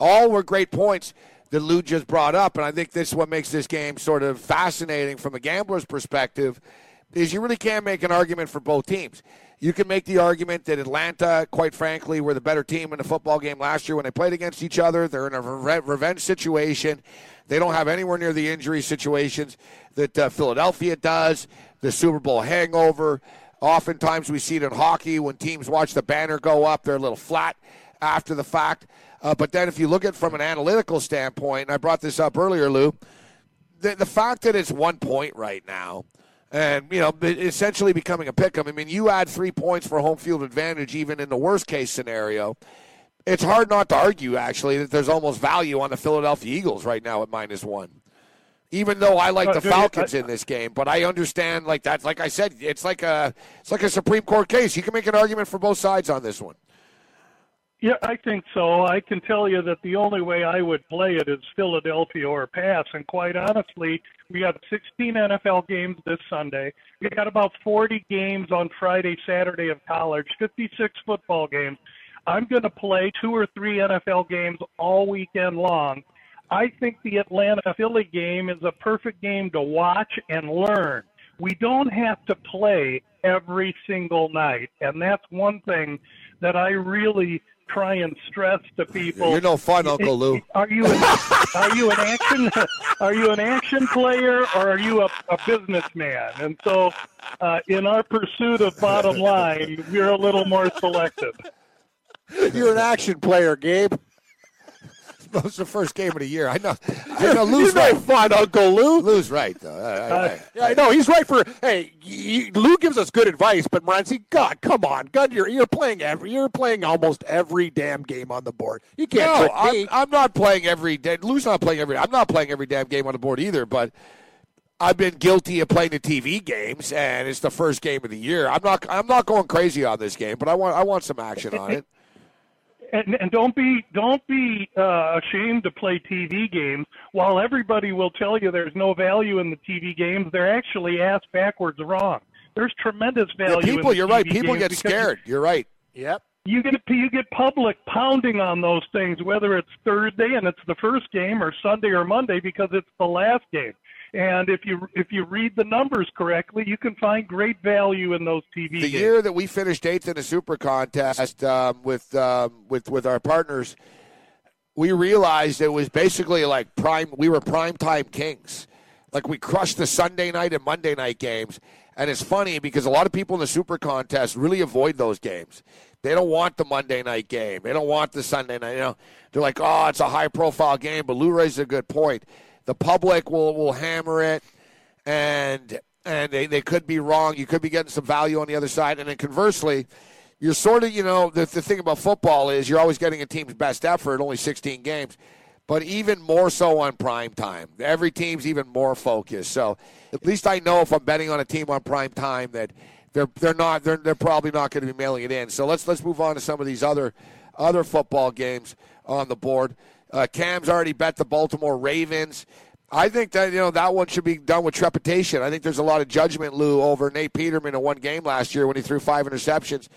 All were great points that Lou just brought up, and I think this is what makes this game sort of fascinating from a gambler's perspective. Is you really can't make an argument for both teams. You can make the argument that Atlanta, quite frankly, were the better team in the football game last year when they played against each other. They're in a re- revenge situation. They don't have anywhere near the injury situations that uh, Philadelphia does. The Super Bowl hangover. Oftentimes we see it in hockey when teams watch the banner go up, they're a little flat after the fact. Uh, but then if you look at it from an analytical standpoint, and I brought this up earlier, Lou, the, the fact that it's one point right now, and you know, essentially becoming a pick 'em. I mean, you add three points for home field advantage, even in the worst case scenario. It's hard not to argue, actually, that there's almost value on the Philadelphia Eagles right now at minus one. Even though I like the Falcons in this game, but I understand like that. Like I said, it's like a it's like a Supreme Court case. You can make an argument for both sides on this one.
Yeah, I think so. I can tell you that the only way I would play it is Philadelphia or pass. And quite honestly, we got 16 NFL games this Sunday. We got about 40 games on Friday, Saturday of college, 56 football games. I'm going to play two or three NFL games all weekend long. I think the Atlanta Philly game is a perfect game to watch and learn. We don't have to play every single night. And that's one thing that I really try and stress to people.
You're no fun, Uncle Lou.
Are you an, are you an action are you an action player or are you a, a businessman? And so, uh, in our pursuit of bottom line, we're a little more selective.
You're an action player, Gabe.
It's the first game of the year. I know. I know. Lou's
He's
right.
fun, Uncle Lou.
Lou's right, though. I, I, uh, I,
Yeah, I know he's right for. Hey, Lou gives us good advice, but Morency, God, come on, God, you're you're playing every, you're playing almost every damn game on the board. You can't
no, I'm. I'm not playing every day. Lou's not playing every. I'm not playing every damn game on the board either. But I've been guilty of playing the TV games, and it's the first game of the year. I'm not. I'm not going crazy on this game, but I want. I want some action on it.
And, and don't be don't be uh, ashamed to play TV games. While everybody will tell you there's no value in the TV games, they're actually ass backwards wrong. There's tremendous
Yeah,
value. in
people,
the
you're right. People get scared. You're right.
yep.
You get you get public pounding on those things, whether it's Thursday and it's the first game, or Sunday or Monday because it's the last game. And if you if you read the numbers correctly, you can find great value in those TV
the
games.
year that we finished eighth in the Super Contest um, with um, with with our partners, we realized it was basically like prime. We were prime time kings. Like we crushed the Sunday night and Monday night games. And it's funny because a lot of people in the Super Contest really avoid those games. They don't want the Monday night game. They don't want the Sunday night. You know, they're like, oh, it's a high profile game. But Lou raises a good point. The public will will hammer it, and and they, they could be wrong. You could be getting some value on the other side. And then conversely, you're sort of, you know, the, the thing about football is you're always getting a team's best effort, only 16 games, but even more so on prime time. Every team's even more focused. So at least I know if I'm betting on a team on prime time that they're they're not they're, they're probably not going to be mailing it in. So let's let's move on to some of these other other football games on the board. Uh, Cam's already bet the Baltimore Ravens. I think that you know that one should be done with trepidation. I think there's a lot of judgment, Lou, over Nate Peterman in one game last year when he threw five interceptions.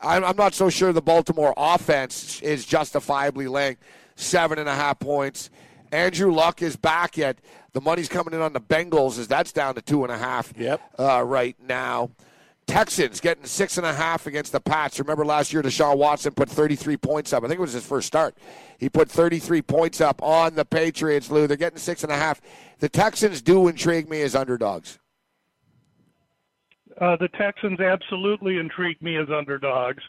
I'm, I'm not so sure the Baltimore offense is justifiably laying seven and a half points. Andrew Luck is back yet. The money's coming in on the Bengals as that's down to two and a half
yep.
Uh, right now. Texans getting six and a half against the Pats. Remember last year, Deshaun Watson put 33 points up. I think it was his first start. He put 33 points up on the Patriots, Lou. They're getting six and a half. The Texans do intrigue me as underdogs.
Uh, the Texans absolutely intrigue me as underdogs,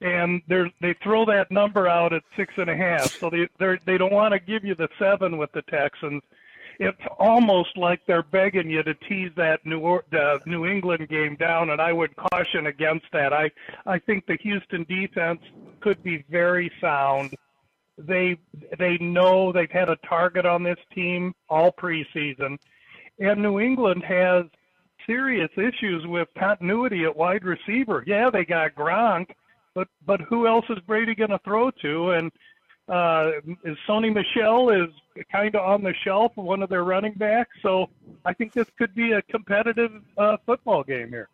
and they throw that number out at six and a half. So they they don't want to give you the seven with the Texans it's almost like they're begging you to tease that New or- the New England game down, and I would caution against that. I I think the Houston defense could be very sound. They they know they've had a target on this team all preseason, and New England has serious issues with continuity at wide receiver. Yeah, they got Gronk, but but who else is Brady going to throw to? And uh, is Sony Michel is kind of on the shelf, one of their running backs. So I think this could be a competitive uh, football game here.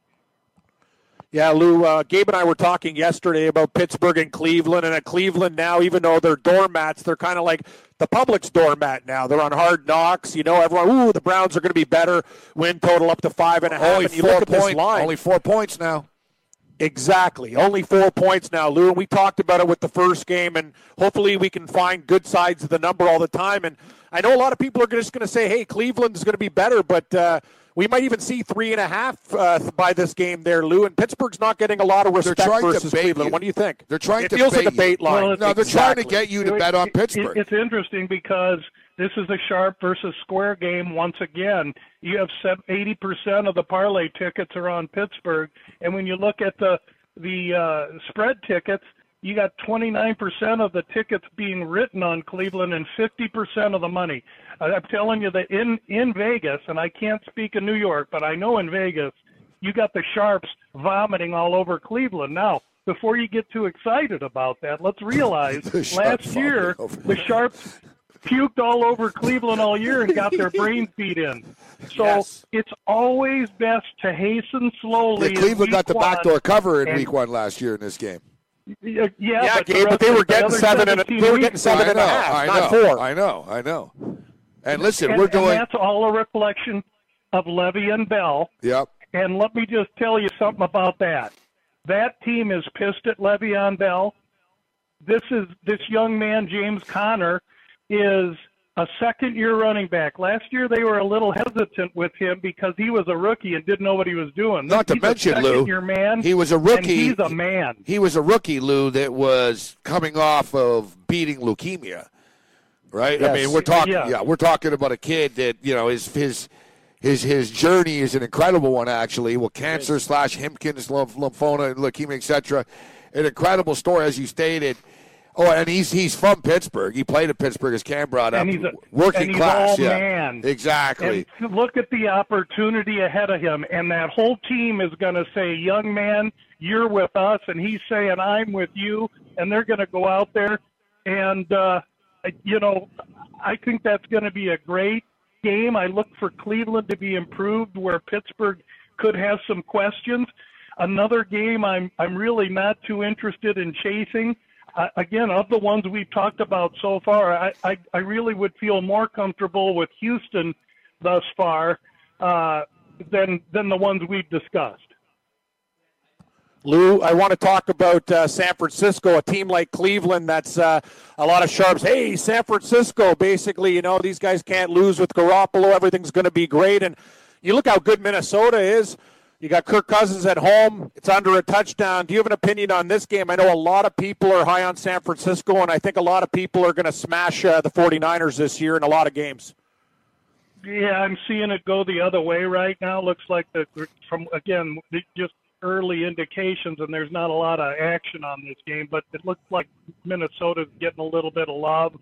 Yeah, Lou, uh, Gabe and I were talking yesterday about Pittsburgh and Cleveland, and at Cleveland now, even though they're doormats, they're kind of like the public's doormat now. They're on hard knocks. You know, everyone, ooh, the Browns are going to be better. Win total up to five and a half.
Only
and you
four
look at
point,
this line.
Only four points now.
Exactly. Only four points now, Lou. And we talked about it with the first game, and hopefully we can find good sides of the number all the time. And I know a lot of people are just going to say, hey, Cleveland's going to be better, but uh, we might even see three and a half uh, by this game there, Lou. And Pittsburgh's not getting a lot of respect versus Cleveland.
You.
What do you think?
They're trying
it
to
feels
bait
like a bait
you.
line.
Well, no, they're trying to get you to bet on Pittsburgh.
It's interesting because this is a sharp versus square game once again. You have 80% of the parlay tickets are on Pittsburgh. And when you look at the the uh, spread tickets, you got 29% of the tickets being written on Cleveland and 50% of the money. I'm telling you that in in Vegas, and I can't speak in New York, but I know in Vegas, you got the sharps vomiting all over Cleveland. Now, before you get too excited about that, let's realize last year the sharps puked all over Cleveland all year and got their brains beat in. So
yes.
it's always best to hasten slowly.
Yeah, Cleveland got the backdoor cover in week one last year in this game.
Yeah,
yeah,
but,
Gabe,
the
but they were
the
getting seven and a, they were getting seven
I
and
know,
a half,
I
not
know,
four.
I know, I know. And listen,
and,
we're doing.
And that's all a reflection of Le'Veon Bell.
Yep.
And let me just tell you something about that. That team is pissed at Le'Veon Bell. This is this young man, James Conner, is a second year running back. Last year they were a little hesitant with him because he was a rookie and didn't know what he was doing.
Not to mention, Lou,
year man,
he was a rookie.
he's a man.
He was a rookie, Lou, that was coming off of beating leukemia. Right?
Yes.
I mean, we're talking
Yeah.
yeah, we're talking about a kid that, you know, his his his his journey is an incredible one actually. Well, cancer slash Hodgkin's lymphoma, leukemia, etc. An incredible story, as you stated. Oh, and he's he's from Pittsburgh. He played at Pittsburgh, as Cam brought up.
And he's a-
working
he's
class, yeah,
man.
exactly.
And look at the opportunity ahead of him, and that whole team is going to say, "Young man, you're with us," and he's saying, "I'm with you," and they're going to go out there, and uh, you know, I think that's going to be a great game. I look for Cleveland to be improved, where Pittsburgh could have some questions. Another game I'm I'm really not too interested in chasing. Again, of the ones we've talked about so far, I, I, I really would feel more comfortable with Houston thus far uh, than than the ones we've discussed.
Lou, I want to talk about uh, San Francisco, a team like Cleveland that's uh, a lot of sharps. Hey, San Francisco, basically, you know, these guys can't lose with Garoppolo. Everything's going to be great. And you look how good Minnesota is. You got Kirk Cousins at home. It's under a touchdown. Do you have an opinion on this game? I know a lot of people are high on San Francisco, and I think a lot of people are going to smash uh, the 49ers this year in a lot of games.
Yeah, I'm seeing it go the other way right now. Looks like the from again just early indications, and there's not a lot of action on this game, but it looks like Minnesota's getting a little bit of love.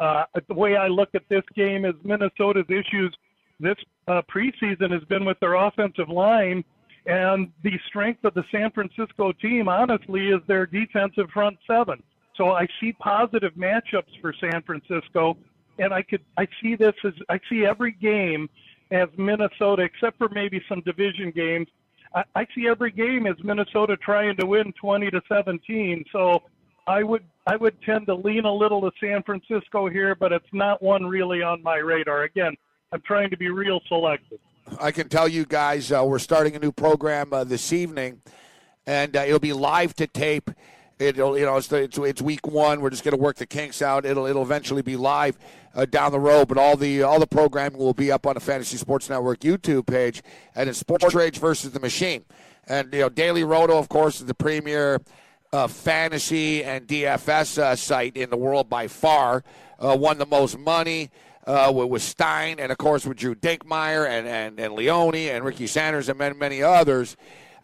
Uh, the way I look at this game is Minnesota's issues this uh, preseason has been with their offensive line and the strength of the San Francisco team, honestly, is their defensive front seven. So I see positive matchups for San Francisco, and I could I see this as I see every game as Minnesota, except for maybe some division games. I, I see every game as Minnesota trying to win 20 to 17. So I would I would tend to lean a little to San Francisco here, but it's not one really on my radar. Again, I'm trying to be real selective.
I can tell you guys, uh, we're starting a new program uh, this evening, and uh, it'll be live to tape. It'll, you know, it's, the, it's, it's week one. We're just going to work the kinks out. It'll, it'll eventually be live uh, down the road, but all the all the programming will be up on the Fantasy Sports Network YouTube page, and it's Sports Rage versus the Machine. And you know, Daily Roto, of course, is the premier uh, fantasy and DFS uh, site in the world by far. won the most money uh, with, with, Stein, and of course with Drew Dinkmeyer and, and, and Leone and Ricky Sanders and many, many others.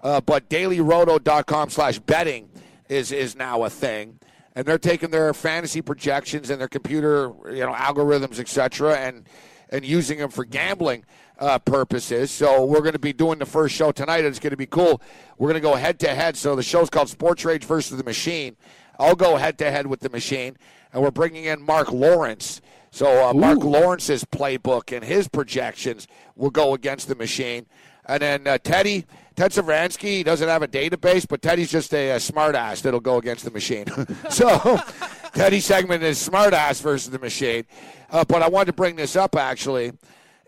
Uh, but dailyroto.com slash betting is, is now a thing. And they're taking their fantasy projections and their computer you know, algorithms, etc., and, and using them for gambling uh, purposes. So we're going to be doing the first show tonight. It's going to be cool. We're going to go head to head. So the show's called Sports Rage versus the Machine. I'll go head to head with the machine, and we're bringing in Mark Lawrence so uh, Mark Lawrence's playbook and his projections will go against the machine. And then uh, Teddy, Ted Sevransky doesn't have a database, but Teddy's just a, a smart ass that'll go against the machine. so Teddy's segment is smart ass versus the machine. Uh, but I wanted to bring this up actually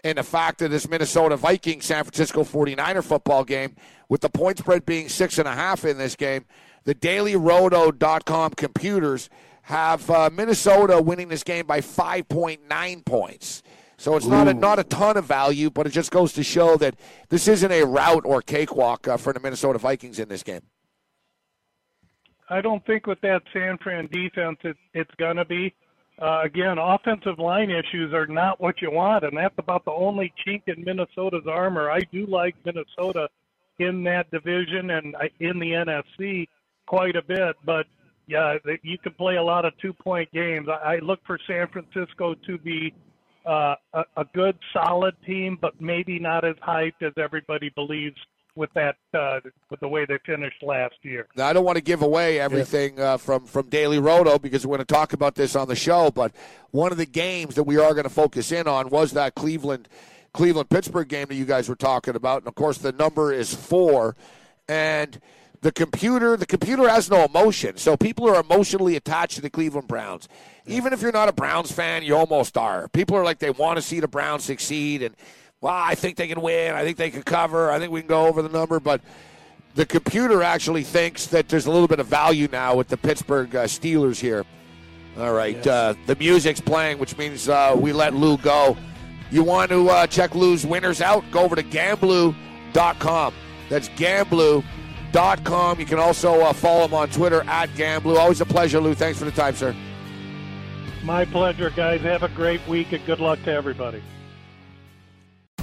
in the fact that this Minnesota Viking San Francisco 49er football game, with the point spread being six and a half in this game, the dailyroto.com computers – have uh, Minnesota winning this game by 5.9 points. So it's not a, not a ton of value, but it just goes to show that this isn't a route or cakewalk uh, for the Minnesota Vikings in this game.
I don't think with that San Fran defense it, it's going to be. Uh, again, offensive line issues are not what you want, and that's about the only chink in Minnesota's armor. I do like Minnesota in that division and in the NFC quite a bit, but yeah, you can play a lot of two point games. I, look for San Francisco to be uh, a, a good, solid team, but maybe not as hyped as everybody believes with that uh, with the way they finished last year.
Now, I don't want to give away everything uh, from from Daily Roto because we're going to talk about this on the show. But one of the games that we are going to focus in on was that Cleveland Cleveland Pittsburgh game that you guys were talking about, and of course the number is four, and the computer the computer has no emotion so people are emotionally attached to the cleveland browns. Even if you're not a browns fan you almost are. People are like they want to see the browns succeed and well i think they can win i think they can cover i think we can go over the number but the computer actually thinks that there's a little bit of value now with the pittsburgh uh, steelers here. All right yes. uh, the music's playing which means uh, we let lou go. You want to uh, check lou's winners out? Go over to gamblu.com that's gamblu.com com. You can also uh, follow him on Twitter at Gamblu. Always a pleasure, Lou. Thanks for the time, sir.
My pleasure, guys. Have a great week and good luck to everybody.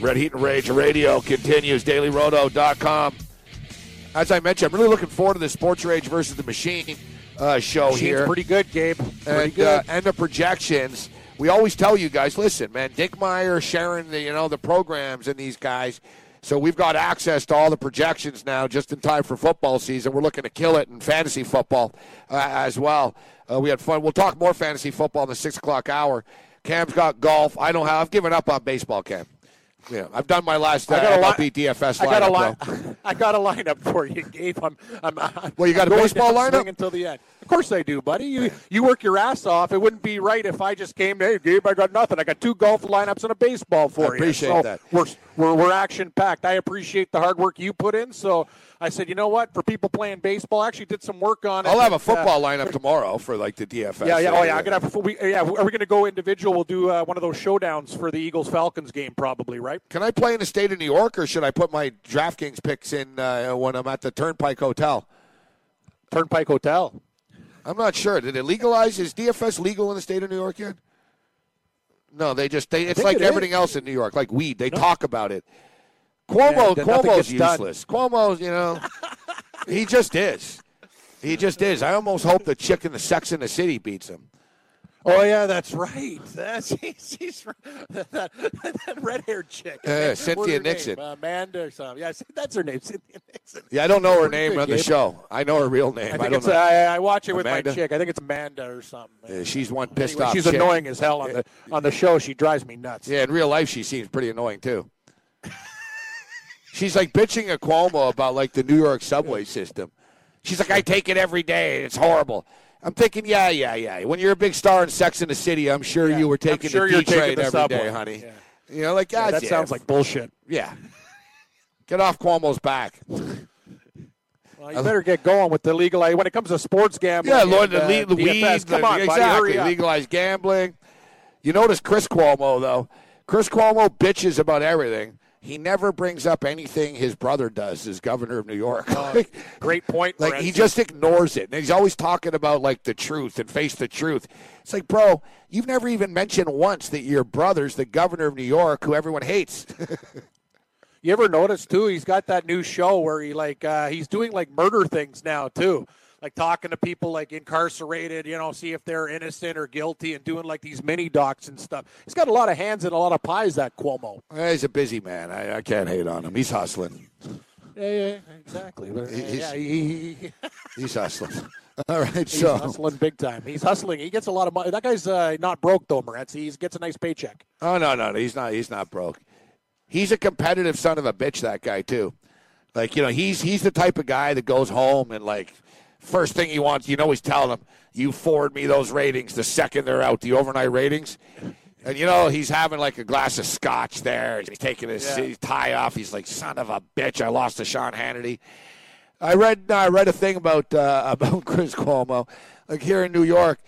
Red Heat and Rage Radio continues. DailyRoto.com. as I mentioned, I'm really looking forward to the Sports Rage versus the Machine uh, show
Machine's
here.
pretty good, Gabe. Pretty
and
good.
uh, and the projections. We always tell you guys, listen, man, Dinkmeyer sharing the you know the programs and these guys. So we've got access to all the projections now, just in time for football season. We're looking to kill it in fantasy football uh, as well. Uh, we had fun. We'll talk more fantasy football in the six o'clock hour. Cam's got golf. I don't have. I've given up on baseball, Cam. Yeah, I've done my last uh,
I got a li-
DFS
I got a
lineup,
line. I got a lineup for you, Gabe. I'm. I'm, I'm
Well, you got a baseball lineup?
until the end. Of course I do, buddy. You you work your ass off. It wouldn't be right if I just came. Hey, Gabe, I got nothing. I got two golf lineups and a baseball for
I
you.
appreciate
So
that.
We're we're, we're action packed. I appreciate the hard work you put in. So I said, you know what? For people playing baseball, I actually did some work on it.
I'll have a
Uh,
football lineup tomorrow for like the DFS.
yeah, yeah, oh yeah. I'm gonna have. We, yeah, are we gonna go individual? We'll do uh, one of those showdowns for the Eagles Falcons game, probably, right?
Can I play in the state of New York, or should I put my DraftKings picks in uh, when I'm at the Turnpike Hotel?
Turnpike Hotel.
I'm not sure. Did it legalize? Is DFS legal in the state of New York yet? No, they just they. It's like
it is.
everything else in New York, like weed. They talk about it. Cuomo,
Yeah,
Cuomo's
gets done.
useless. Cuomo's, you know, he just is. He just is. I almost hope the chick in the Sex in the City beats him.
Oh yeah, that's right. That's he's, he's that, that, that red-haired chick. What's
Cynthia
name?
Nixon.
Uh, Amanda or something. Yeah, that's her name, Cynthia Nixon.
Yeah, I don't know her name on the
Gabe.
show. I know her real name.
I
I, don't know.
I, I watch it with
Amanda?
my chick. I think it's Amanda or something.
Yeah, she's one pissed
Anyway,
off.
she's
chick.
annoying as hell on the on the show. She drives me nuts.
Yeah, in real life, she seems pretty annoying too. She's like bitching at Cuomo about like the New York subway system. She's like, I take it every day. It's horrible. I'm thinking, yeah, yeah, yeah. When you're a big star in Sex in the City, I'm sure
Yeah,
you were
I'm
taking
sure
the D train every day,
subway.
honey.
Yeah.
You know, like
Yeah, that sounds like bullshit.
yeah. Get off Cuomo's back.
Well, you better get going with the legal. When it comes to sports gambling,
Yeah, Lord,
and, uh, DFS, Come
the-
on, buddy,
exactly.
hurry up.
Legalize gambling. You notice Chris Cuomo though. Chris Cuomo bitches about everything. He never brings up anything his brother does as governor of New York. Like-
Great point.
like he just ignores it, and he's always talking about like the truth and face the truth. It's like, bro, you've never even mentioned once that your brother's the governor of New York, who everyone hates.
You ever notice too? He's got that new show where he like uh, he's doing like murder things now too, like talking to people like incarcerated, you know, see if they're innocent or guilty, and doing like these mini docs and stuff. He's got a lot of hands and a lot of pies. That Cuomo.
He's a busy man. I, I can't hate on him. He's hustling.
Yeah, yeah, exactly.
He's-
yeah, he, he-
He's hustling. All right,
he's
so
hustling big time. He's hustling. He gets a lot of money. That guy's uh, not broke though, Morency. He gets a nice paycheck.
oh no, no, no, he's not. He's not broke. He's a competitive son of a bitch. That guy too. Like you know, he's he's the type of guy that goes home and like first thing he wants, you know, he's telling him, "You forward me those ratings the second they're out, the overnight ratings." And you know, he's having like a glass of scotch there. He's taking his,
Yeah.
tie off. He's like, "Son of a bitch! I lost to Sean Hannity." I read I read a thing about uh, about Chris Cuomo, like here in New York.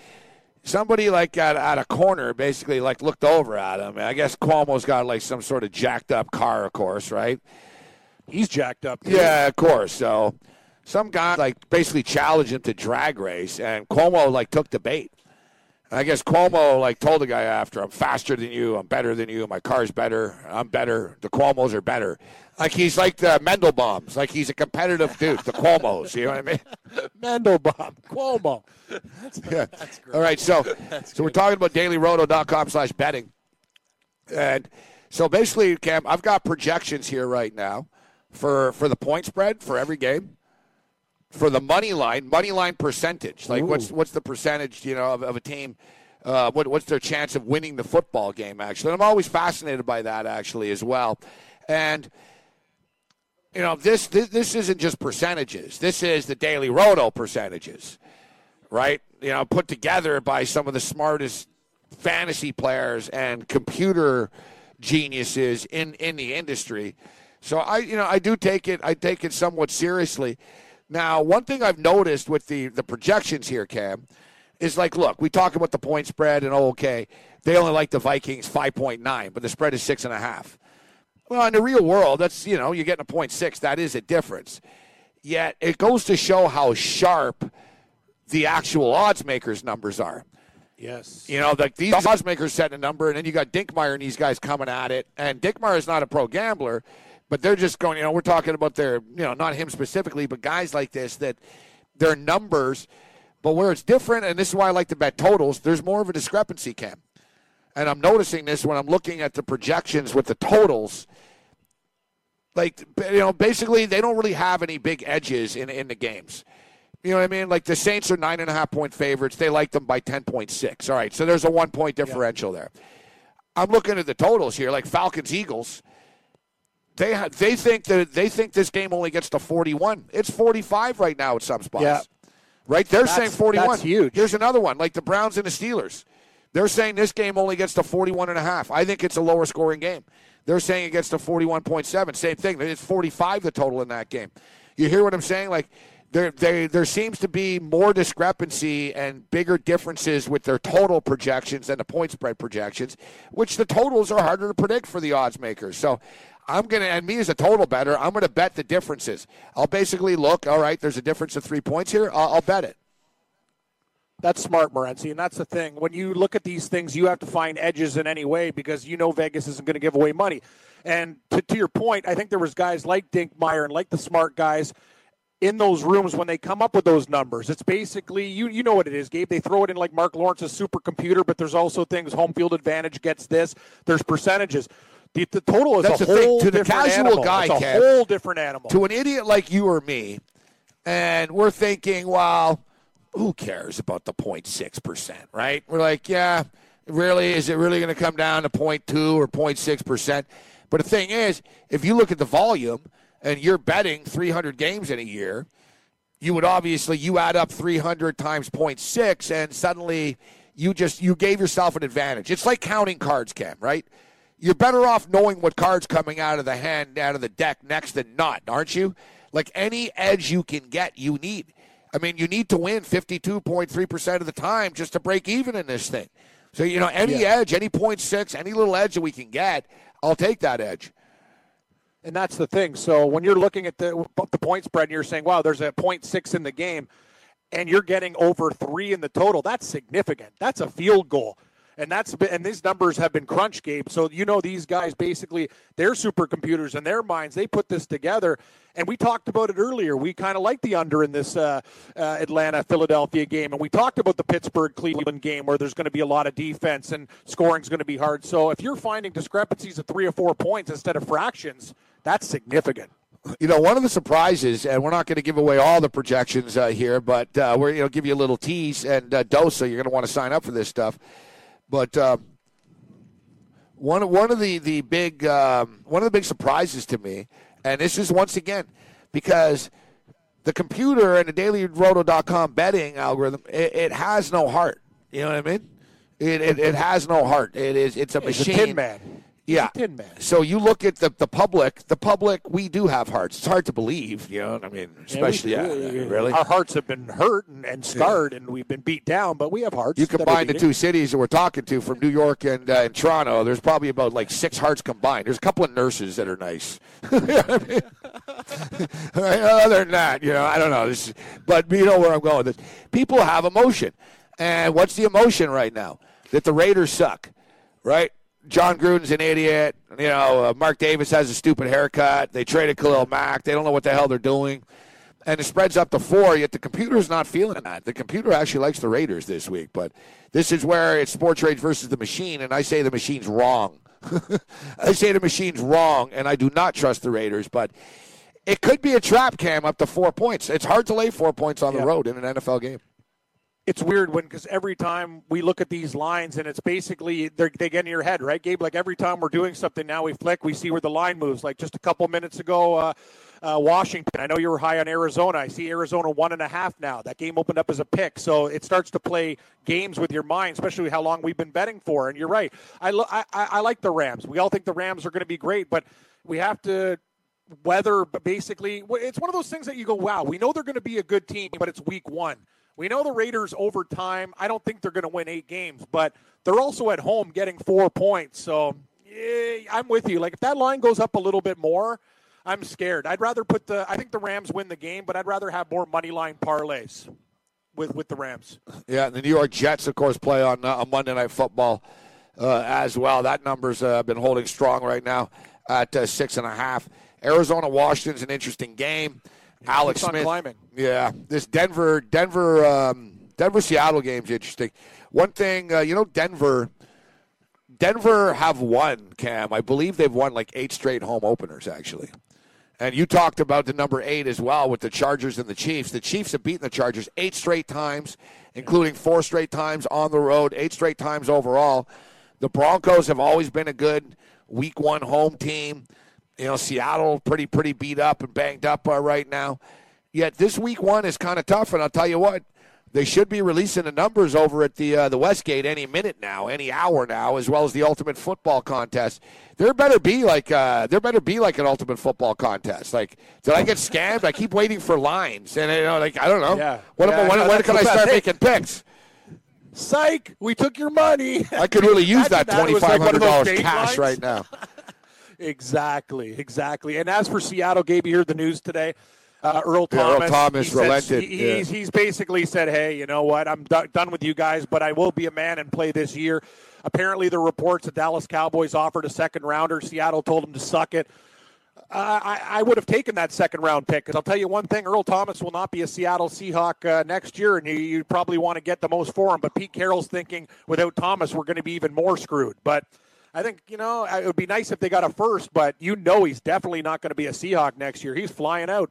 Somebody like at, at a corner basically like looked over at him. I guess Cuomo's got like some sort of jacked up car, of course, right?
He's jacked up. too.
Yeah, of course. So some guy like basically challenged him to drag race, and Cuomo like took the bait. And I guess Cuomo like told the guy after, "I'm faster than you. I'm better than you. My car's better. I'm better. The Cuomos are better." Like he's like the Mandelbaums. Like he's a competitive dude. The Cuomos. You know what I mean?
Mandelbaum, Cuomo.
That's, Yeah. All right. So, so we're talking about dailyroto.com slash betting. And so basically, Cam, I've got projections here right now for, for the point spread for every game. For the money line, money line percentage. Like what's what's the percentage, you know, of, of a team uh, what, what's their chance of winning the football game, actually. And I'm always fascinated by that, actually, as well. And, you know, this, this, this isn't just percentages. This is the Daily Roto percentages right? You know, put together by some of the smartest fantasy players and computer geniuses in in the industry. So I, you know, I do take it. I take it somewhat seriously. Now, one thing I've noticed with the the projections here, Cam, is like, look, we talk about the point spread, and oh, okay, they only like the Vikings five point nine, but the spread is six and a half. Well, in the real world, that's you know, you're getting a point six. That is a difference. Yet it goes to show how sharp the actual odds makers numbers are.
Yes.
You know, like these odds makers setting a number, and then you got Dinkmeyer and these guys coming at it. And Dinkmeyer is not a pro gambler, But they're just going, you know, we're talking about their, you know, not him specifically, but guys like this that their numbers. But where it's different, and this is why I like to bet totals, there's more of a discrepancy, Cam. And I'm noticing this when I'm looking at the projections with the totals. Like, you know, basically they don't really have any big edges in, in the games. You know what I mean? Like the Saints are nine and a half point favorites. They like them by 10.6. All right. So there's a one point differential yeah. there. I'm looking at the totals here, like Falcons Eagles. They ha- they think that they think this game only gets to 41. It's 45 right now at some spots.
Yeah.
Right? They're that's, saying 41.
That's huge.
Here's another one, like the Browns and the Steelers. They're saying this game only gets to 41 and a half. I think it's a lower scoring game. They're saying it gets to 41.7. Same thing. It's 45 the total in that game. You hear what I'm saying? Like there, there, there seems to be more discrepancy and bigger differences with their total projections than the point spread projections, which the totals are harder to predict for the odds makers. So I'm going to, and me as a total better, I'm going to bet the differences. I'll basically look, all right, there's a difference of three points here. I'll, I'll bet it.
That's smart, Morency, and that's the thing. When you look at these things, you have to find edges in any way because you know Vegas isn't going to give away money. And to, to your point, I think there was guys like Dinkmeyer and like the smart guys in those rooms when they come up with those numbers. It's basically you you know what it is, Gabe. They throw it in like Marc Lawrence's supercomputer, but there's also things home field advantage gets this. There's percentages. The, the total is
That's
a whole
thing. to
the
casual
animal.
guy.
It's a
Kev,
whole different animal.
To an idiot like you or me, and we're thinking, well, who cares about the 0.6 percent, right? We're like, yeah, really, is it really going to come down to 0.2 or 0.6 percent? But the thing is, if you look at the volume and you're betting 300 games in a year, you would obviously you add up 300 times 0.6 and suddenly you just you gave yourself an advantage. It's like counting cards, Cam, right? You're better off knowing what cards coming out of the hand out of the deck next than not, aren't you? Like any edge you can get, you need. I mean, you need to win 52.3% of the time just to break even in this thing. So, you know, any yeah. edge, any six, any little edge that we can get, I'll take that edge.
And that's the thing. So when you're looking at the the point spread and you're saying, "Wow, there's a point six in the game," and you're getting over three in the total, that's significant. That's a field goal and that's been, and these numbers have been crunch game. So you know these guys basically their supercomputers and their minds they put this together. And we talked about it earlier. We kind of like the under in this uh, uh, Atlanta Philadelphia game, and we talked about the Pittsburgh Cleveland game where there's going to be a lot of defense and scoring's going to be hard. So if you're finding discrepancies of three or four points instead of fractions, that's significant
you know, one of the surprises, and we're not going to give away all the projections uh, here, but uh, we're you know give you a little tease and uh, dose, so you're going to want to sign up for this stuff. But uh, one one of the the big um, one of the big surprises to me, and this is once again because the computer and the dailyroto.com betting algorithm it, it, has no heart. You know what I mean? It, it, it has no heart. It is it's a machine.
It's a tin man.
Yeah. So you look at the, the public, the public, we do have hearts. It's hard to believe, you know. I mean, especially, yeah, yeah, really.
Our hearts have been hurt and, and scarred and we've been beat down, but we have hearts.
You combine the two cities that we're talking to from New York and, uh, and Toronto, there's probably about like six hearts combined. There's a couple of nurses that are nice. right? Other than that, you know, I don't know. This, but you know where I'm going with this. People have emotion. And what's the emotion right now? That the Raiders suck, right? Jon Gruden's an idiot. You know, uh, Mark Davis has a stupid haircut. They traded Khalil Mack. They don't know what the hell they're doing. And it spread's up to four, yet the computer's not feeling that. The computer actually likes the Raiders this week. But this is where it's sports Rage versus the machine, and I say the machine's wrong. I say the machine's wrong, and I do not trust the Raiders. But it could be a trap cam up to four points. It's hard to lay four points on the road in an NFL game
it's weird when because every time we look at these lines and it's basically they get in your head, right, Gabe? Like every time we're doing something now, we flick, we see where the line moves. Like just a couple minutes ago, uh, uh, Washington. I know you were high on Arizona. I see Arizona one and a half now. That game opened up as a pick, so it starts to play games with your mind, especially how long we've been betting for. And you're right. I lo- I, I like the Rams. We all think the Rams are going to be great, but we have to weather. Basically, it's one of those things that you go, "Wow, we know they're going to be a good team, but it's week one." We know the Raiders over time. I don't think they're going to win eight games, but they're also at home getting four points. So yeah, I'm with you. Like if that line goes up a little bit more, I'm scared. I'd rather put the. I think the Rams win the game, but I'd rather have more money line parlays with with the Rams.
Yeah, the New York Jets, of course, play on uh, Monday Night Football uh, as well. That number's uh, been holding strong right now at uh, six and a half. Arizona Washington's an interesting game. Alex Smith.
climbing.
Yeah, this Denver Denver um, Denver Seattle game's interesting. One thing, uh, you know, Denver Denver have won, Cam. I believe they've won like eight straight home openers, actually. And you talked about the number eight as well with the Chargers and the Chiefs. The Chiefs have beaten the Chargers eight straight times, including four straight times on the road, eight straight times overall. The Broncos have always been a good week one home team. You know, Seattle pretty pretty beat up and banged up uh, right now. Yet this week one is kind of tough, and I'll tell you what, they should be releasing the numbers over at the uh, the Westgate any minute now, any hour now, as well as the Ultimate Football Contest. There better be like uh, there better be like an Ultimate Football Contest. Like, did I get scammed? I keep waiting for lines, and you know, like I don't know.
Yeah.
What
Yeah,
am when,
no,
when can I start making picks?
Psych! We took your money.
I could really use that
that
twenty five hundred dollars cash
lines.
right now.
Exactly, exactly. And as for Seattle, Gabe, you heard the news today. Uh, Earl
Yeah, Earl
Thomas,
Thomas
he said-
relented,
he-
yeah.
he's, he's basically said, "Hey, you know what? I'm do- done with you guys, but I will be a man and play this year." Apparently, the reports the Dallas Cowboys offered a second rounder. Seattle told him to suck it. Uh, I, I would have taken that second round pick because I'll tell you one thing: Earl Thomas will not be a Seattle Seahawk uh, next year, and you, you probably want to get the most for him. But Pete Carroll's thinking without Thomas, we're going to be even more screwed. But I think you know it would be nice if they got a first, but you know he's definitely not going to be a Seahawk next year. He's flying out.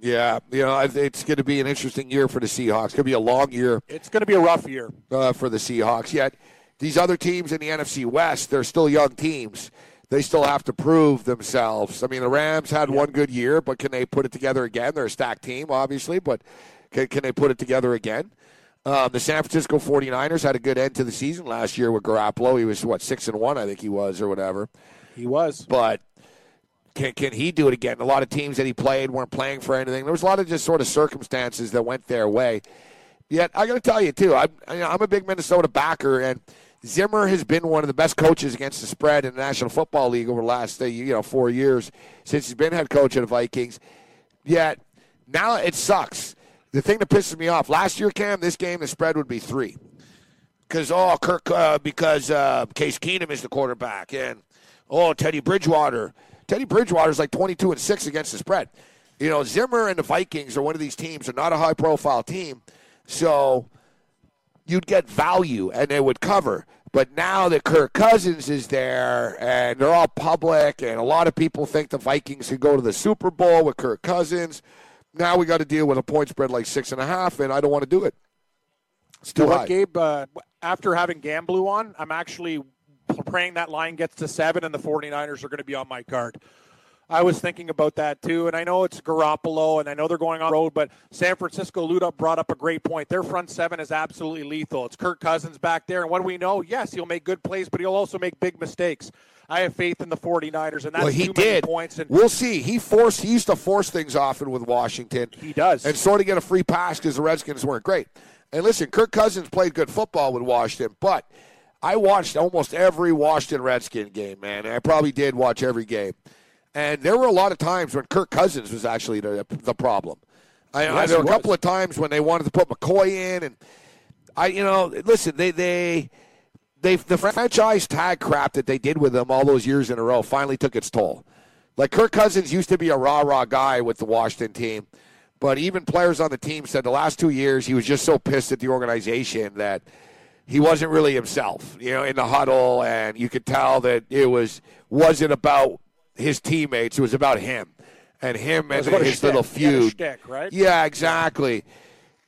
Yeah, you know, it's going to be an interesting year for the Seahawks. It's going to be a long year
It's going to be a rough year.
uh, for the Seahawks. Yet these other teams in the NFC West, they're still young teams. They still have to prove themselves. I mean, the Rams had one good year, but can they put it together again? They're a stacked team, obviously, but can, can they put it together again? Um, the San Francisco 49ers had a good end to the season last year with Garoppolo. He was, what, 6 and 1, I think he was, or whatever.
He was.
But can, can he do it again? A lot of teams that he played weren't playing for anything. There was a lot of just sort of circumstances that went their way. Yet I got to tell you too, I'm I'm a big Minnesota backer, and Zimmer has been one of the best coaches against the spread in the National Football League over the last uh, you know four years since he's been head coach of the Vikings. Yet now it sucks. The thing that pisses me off last year, Cam, this game the spread would be three because oh Kirk uh, because uh, Case Keenum is the quarterback and oh Teddy Bridgewater. Teddy Bridgewater is like 22 and six against the spread. You know Zimmer and the Vikings are one of these teams. They're not a high profile team, so you'd get value and they would cover. But now that Kirk Cousins is there and they're all public, and a lot of people think the Vikings could go to the Super Bowl with Kirk Cousins. Now we got to deal with a point spread like six and a half, and I don't want to do it. It's too high.
Gabe? Uh, after having Gamblu on, I'm actually praying that line gets to seven and the 49ers are going to be on my card. I was thinking about that too, and I know it's Garoppolo, and I know they're going on road, but San Francisco Luda brought up a great point. Their front seven is absolutely lethal. It's Kirk Cousins back there, and what do we know? Yes, he'll make good plays, but he'll also make big mistakes. I have faith in the 49ers, and that's
well, he
too many
did.
points. And
we'll see. He forced. He used to force things often with Washington.
He does.
and sort of get a free pass because the Redskins weren't great. And listen, Kirk Cousins played good football with Washington, but I watched almost every Washington Redskin game, man. I probably did watch every game. And there were a lot of times when Kirk Cousins was actually the, the problem. I, I, there were a couple of times when they wanted to put McCoy in, and I, you know, listen, they they they the franchise tag crap that they did with them all those years in a row finally took its toll. Like Kirk Cousins used to be a rah rah guy with the Washington team, but even players on the team said the last two years he was just so pissed at the organization that he wasn't really himself. You know, in the huddle, and you could tell that it was wasn't about his teammates; it was about him and him and his little
shtick.
Feud.
shtick, right?
Yeah, exactly.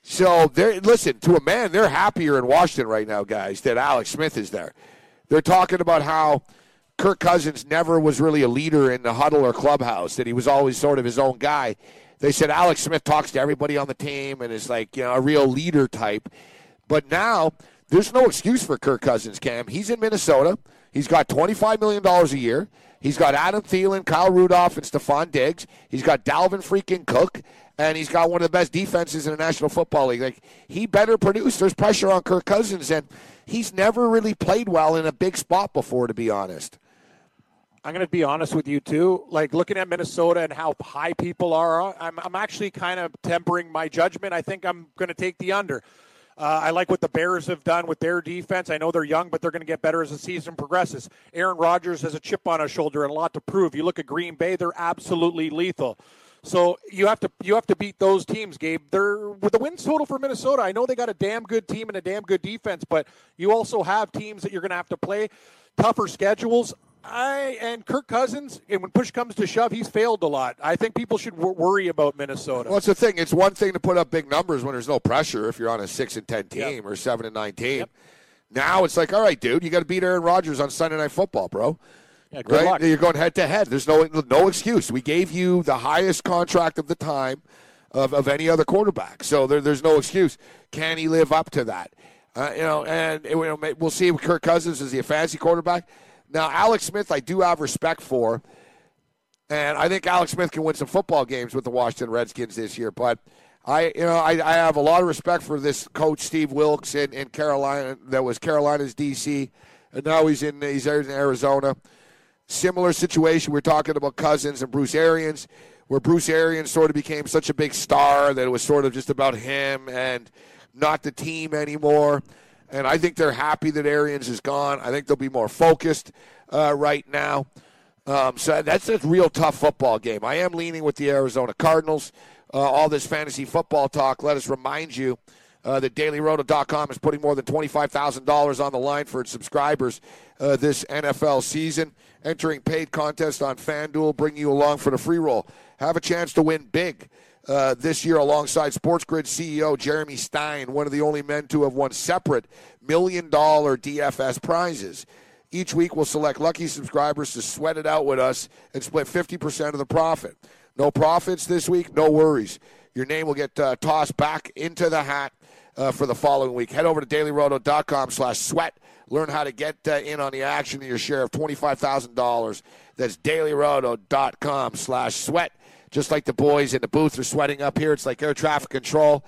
So they're listen to a man. They're happier in Washington right now, guys. That Alex Smith is there. They're talking about how Kirk Cousins never was really a leader in the huddle or clubhouse. That he was always sort of his own guy. They said Alex Smith talks to everybody on the team and is like you know a real leader type. But now there's no excuse for Kirk Cousins. Cam, he's in Minnesota. He's got $25 million a year. He's got Adam Thielen, Kyle Rudolph, and Stefon Diggs. He's got Dalvin freaking Cook, and he's got one of the best defenses in the National Football League. Like he better produce. There's pressure on Kirk Cousins, and he's never really played well in a big spot before, to be honest.
I'm going to be honest with you too. Like looking at Minnesota and how high people are, I'm, I'm actually kind of tempering my judgment. I think I'm going to take the under. Uh, I like what the Bears have done with their defense. I know they're young, but they're going to get better as the season progresses. Aaron Rodgers has a chip on his shoulder and a lot to prove. You look at Green Bay; they're absolutely lethal. So you have to you have to beat those teams, Gabe. They're with the wins total for Minnesota. I know they got a damn good team and a damn good defense, but you also have teams that you're going to have to play tougher schedules. I and Kirk Cousins, and when push comes to shove, he's failed a lot. I think people should w- worry about Minnesota.
Well, it's the thing. It's one thing to put up big numbers when there's no pressure. If you're on a six and ten team
Yep.
or seven and nine team,
Yep.
now it's like, all right, dude, you got to beat Aaron Rodgers on Sunday Night Football, bro.
Yeah,
right?
luck.
You're going head to head. There's no no excuse. We gave you the highest contract of the time of, of any other quarterback, so there, there's no excuse. Can he live up to that? Uh, you know, and may- we'll see with Kirk Cousins. Is he a fancy quarterback? Now, Alex Smith, I do have respect for, and I think Alex Smith can win some football games with the Washington Redskins this year. But I, you know, I, I have a lot of respect for this coach Steve Wilks in, in Carolina. That was Carolina's DC, and now he's in he's in Arizona. Similar situation. We're talking about Cousins and Bruce Arians, where Bruce Arians sort of became such a big star that it was sort of just about him and not the team anymore. And I think they're happy that Arians is gone. I think they'll be more focused uh, right now. Um, so that's a real tough football game. I am leaning with the Arizona Cardinals. Uh, all this fantasy football talk, let us remind you uh, that DailyRoto.com is putting more than $25,000 on the line for its subscribers uh, this NFL season. Entering paid contest on FanDuel, bringing you along for the free roll. Have a chance to win big uh, this year alongside Sports Grid CEO Jeremy Stein, one of the only men to have won separate million dollar DFS prizes. Each week, we'll select lucky subscribers to sweat it out with us and split 50% of the profit. No profits this week, no worries. Your name will get uh, tossed back into the hat uh, for the following week. Head over to dailyroto.com slash sweat. Learn how to get uh, in on the action in your share of $25,000. That's dailyroto.com slash sweat. Just like the boys in the booth are sweating up here. It's like air traffic control.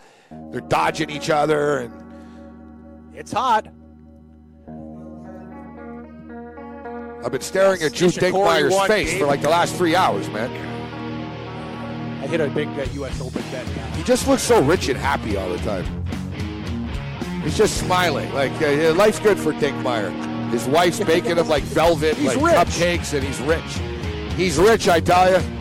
They're dodging each other and
It's hot.
I've been staring at Drew Dinkmeyer's face
game.
for like the last three hours, man.
I hit a big uh, U.S. Open bet.
He just looks so rich and happy all the time. He's just smiling. Like uh, life's good for Dinkmeyer. His wife's baking him like velvet,
He's
like
rich.
cupcakes, and he's rich. He's rich, I tell you.